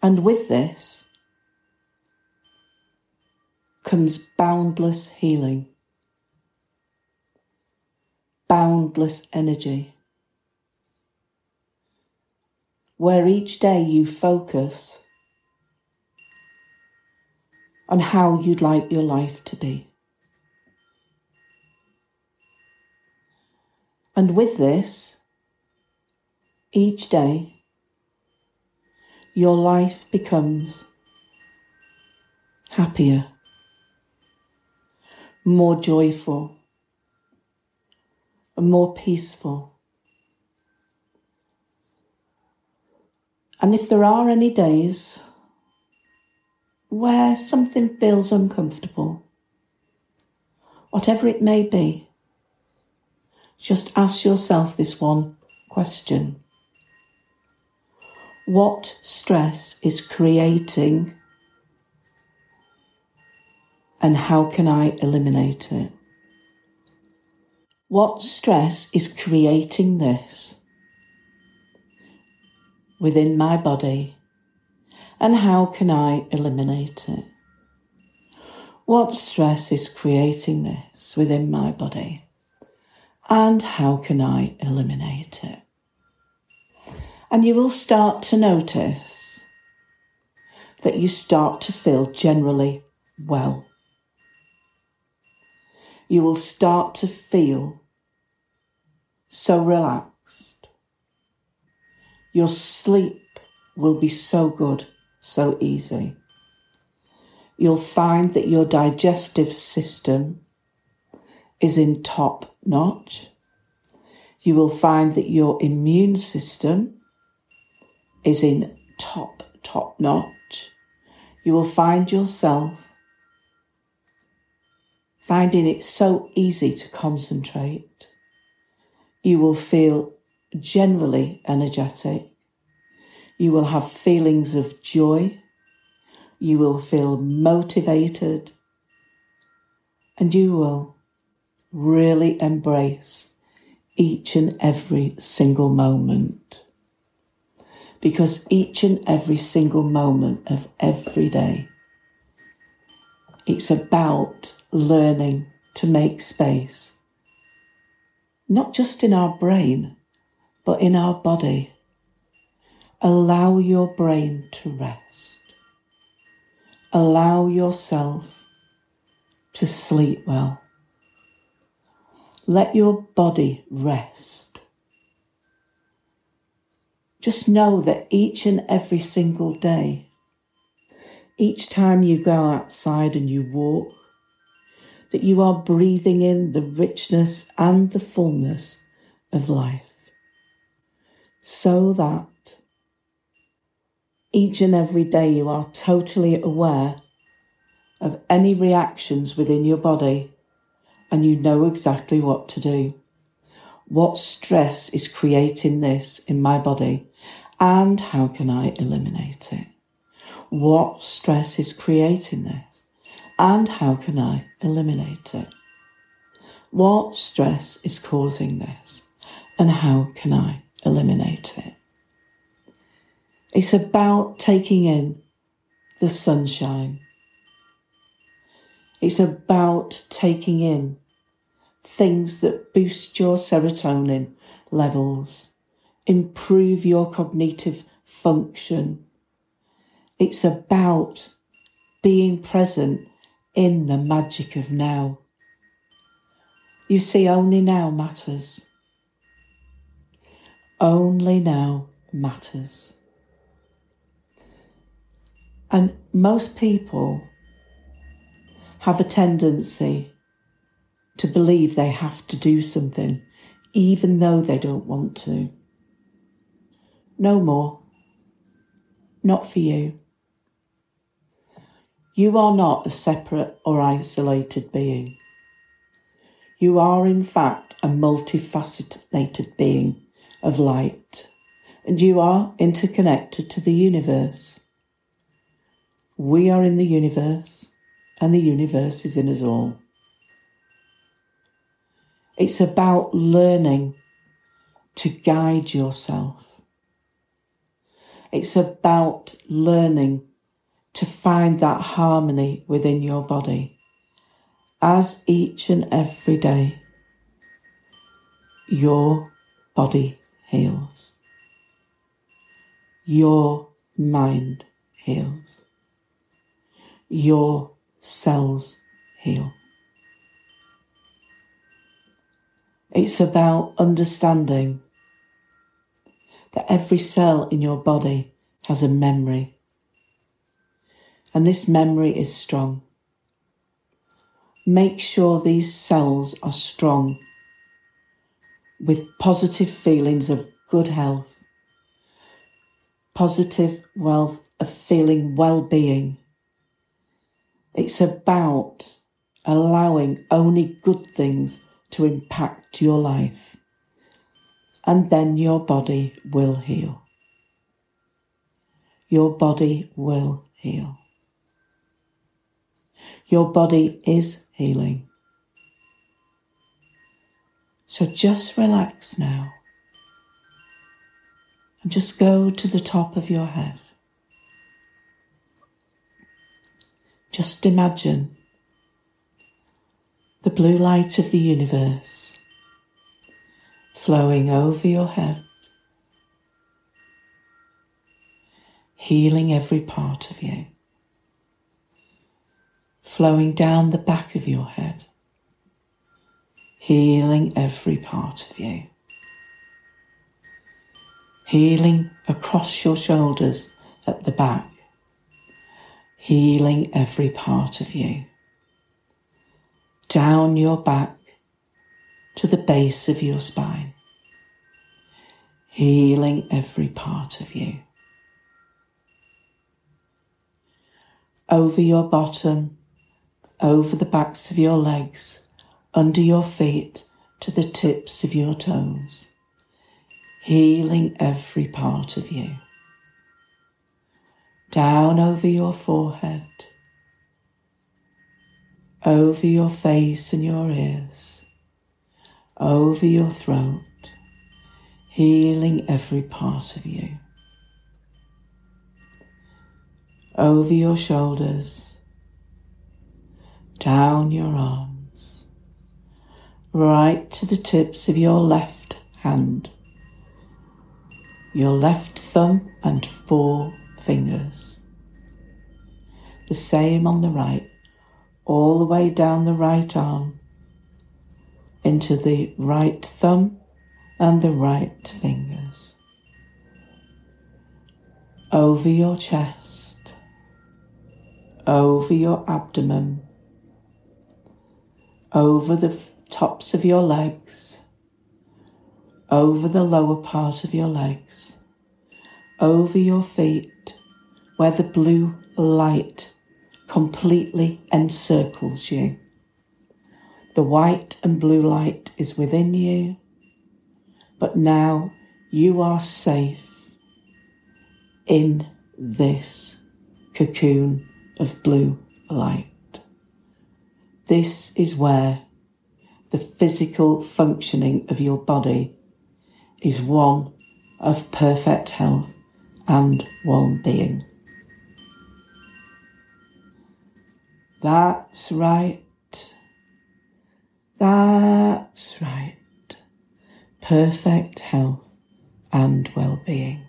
And with this comes boundless healing, boundless energy, where each day you focus on how you'd like your life to be. And with this, each day, your life becomes happier, more joyful, more peaceful. And if there are any days where something feels uncomfortable, whatever it may be, just ask yourself this one question What stress is creating, and how can I eliminate it? What stress is creating this within my body, and how can I eliminate it? What stress is creating this within my body? and how can I eliminate it? And you will start to notice that you start to feel generally well. You will start to feel so relaxed. Your sleep will be so good, so easy. You'll find that your digestive system is in top notch. You will find that your immune system is in top, top notch. You will find yourself finding it so easy to concentrate. You will feel generally energetic. You will have feelings of joy. You will feel motivated. And you will really embrace each and every single moment. Because each and every single moment of every day, it's about learning to make space, not just in our brain, but in our body. Allow your brain to rest. Allow yourself to sleep well. Let your body rest. Just know that each and every single day, each time you go outside and you walk, that you are breathing in the richness and the fullness of life. So that each and every day you are totally aware of any reactions within your body and you know exactly what to do. What stress is creating this in my body and how can I eliminate it? What stress is creating this and how can I eliminate it? What stress is causing this and how can I eliminate it? It's about taking in the sunshine. It's about taking in things that boost your serotonin levels, improve your cognitive function. It's about being present in the magic of now. You see, only now matters. Only now matters. And most people have a tendency to believe they have to do something, even though they don't want to. No more. Not for you. You are not a separate or isolated being. You are, in fact, a multifaceted being of light, and you are interconnected to the universe. We are in the universe, and the universe is in us all. It's about learning to guide yourself. It's about learning to find that harmony within your body as each and every day your body heals, your mind heals, your cells heal. It's about understanding that every cell in your body has a memory. And this memory is strong. Make sure these cells are strong with positive feelings of good health, positive wealth of feeling well being. It's about allowing only good things to impact your life, and then your body will heal. Your body will heal. Your body is healing. So just relax now and just go to the top of your head. Just imagine the blue light of the universe flowing over your head, healing every part of you, flowing down the back of your head, healing every part of you, healing across your shoulders at the back, healing every part of you down your back to the base of your spine, healing every part of you. Over your bottom, over the backs of your legs, under your feet, to the tips of your toes, healing every part of you. Down over your forehead over your face and your ears, over your throat, healing every part of you, over your shoulders, down your arms, right to the tips of your left hand, your left thumb and four fingers. The same on the right all the way down the right arm. Into the right thumb and the right fingers. Over your chest, over your abdomen, over the tops of your legs, over the lower part of your legs, over your feet, where the blue light completely encircles you. The white and blue light is within you, but now you are safe in this cocoon of blue light. This is where the physical functioning of your body is one of perfect health and well being. That's right. That's right. Perfect health and well being.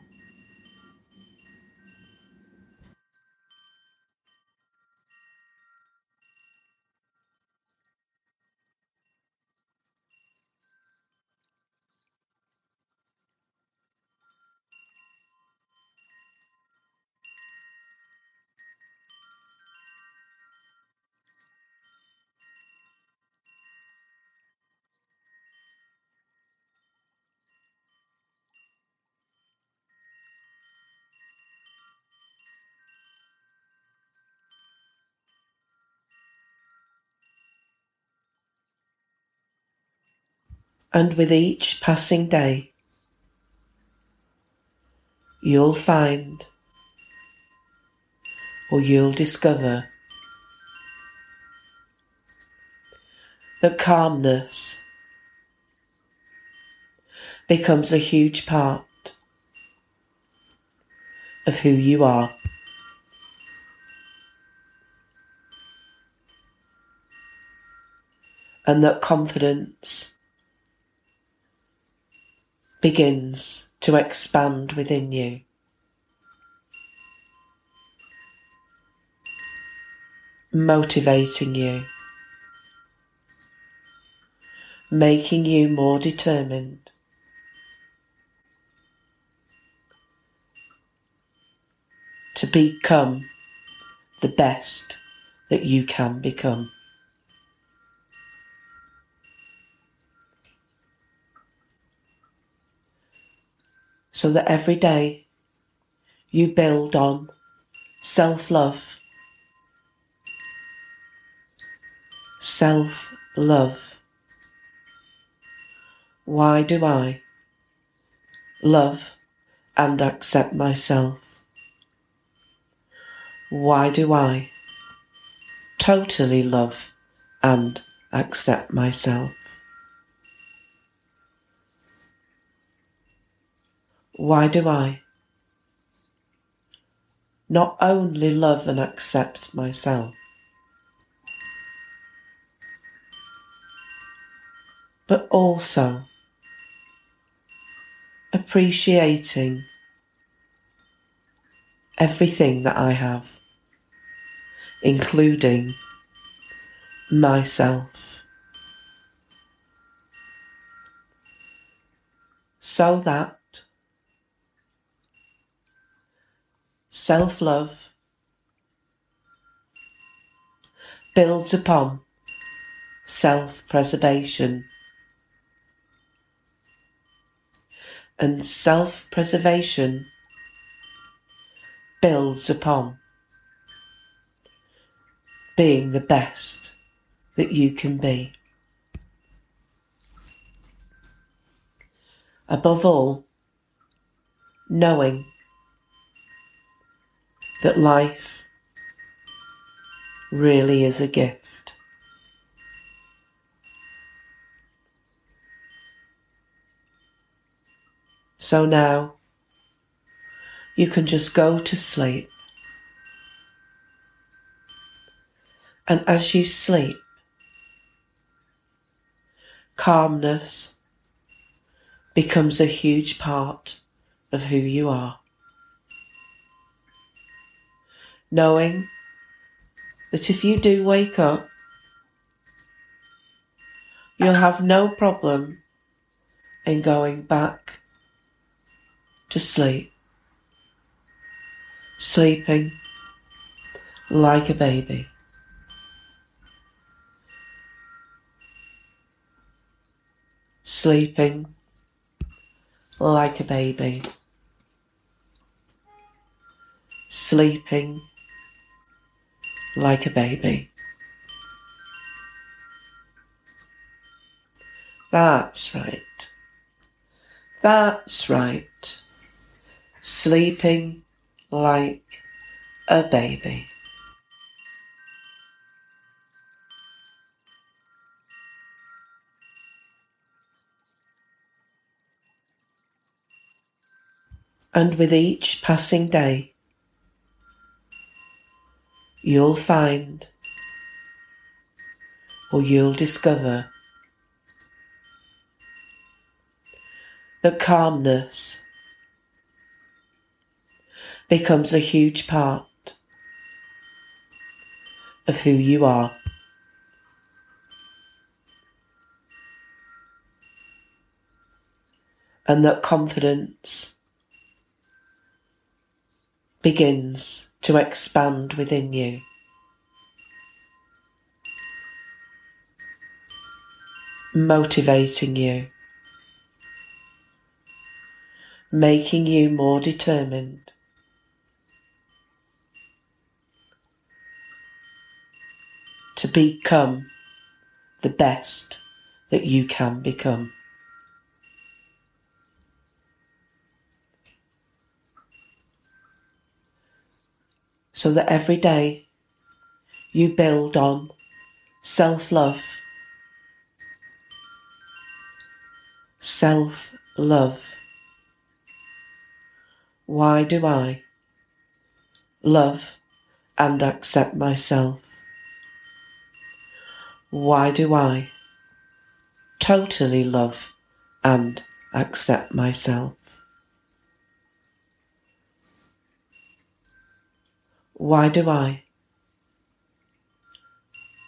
And with each passing day, you'll find or you'll discover that calmness becomes a huge part of who you are. And that confidence begins to expand within you. Motivating you, making you more determined, to become the best that you can become. So that every day you build on self love, self love. Why do I love and accept myself? Why do I totally love and accept myself? Why do I not only love and accept myself, but also appreciating everything that I have? including myself. So that self love builds upon self preservation. And self preservation builds upon being the best that you can be. Above all, knowing that life really is a gift. So now you can just go to sleep And as you sleep, calmness becomes a huge part of who you are. Knowing that if you do wake up, you'll have no problem in going back to sleep, sleeping like a baby. sleeping like a baby, sleeping like a baby. That's right. That's right. Sleeping like a baby. And with each passing day, you'll find or you'll discover that calmness becomes a huge part of who you are. And that confidence begins to expand within you. Motivating you, making you more determined. To become the best that you can become. So that every day you build on self love. Self love. Why do I love and accept myself? Why do I totally love and accept myself? Why do I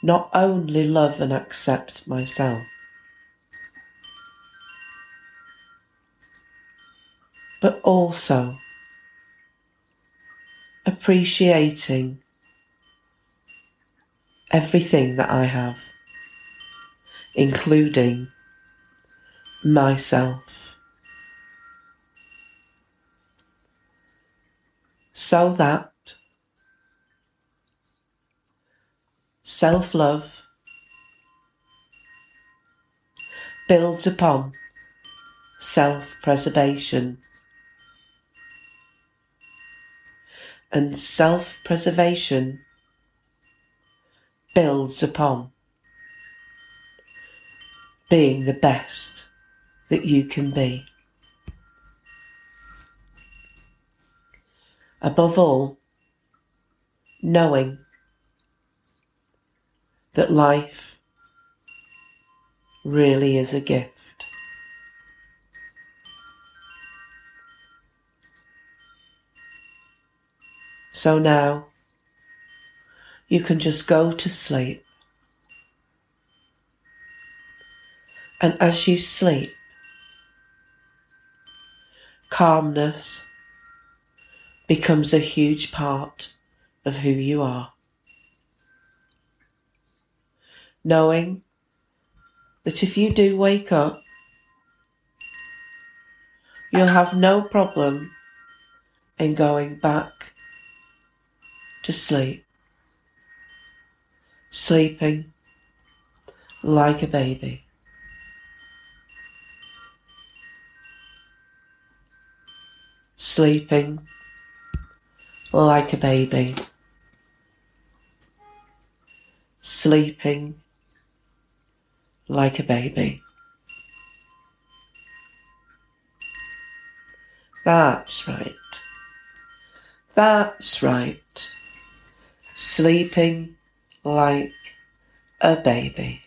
not only love and accept myself, but also appreciating everything that I have, including myself. So that self love builds upon self preservation. And self preservation builds upon being the best that you can be. Above all, knowing that life really is a gift. So now you can just go to sleep. And as you sleep, calmness becomes a huge part of who you are. Knowing that if you do wake up, you'll have no problem in going back to sleep sleeping like a baby. Sleeping like a baby. Sleeping like a baby. That's right. That's right. Sleeping like a baby.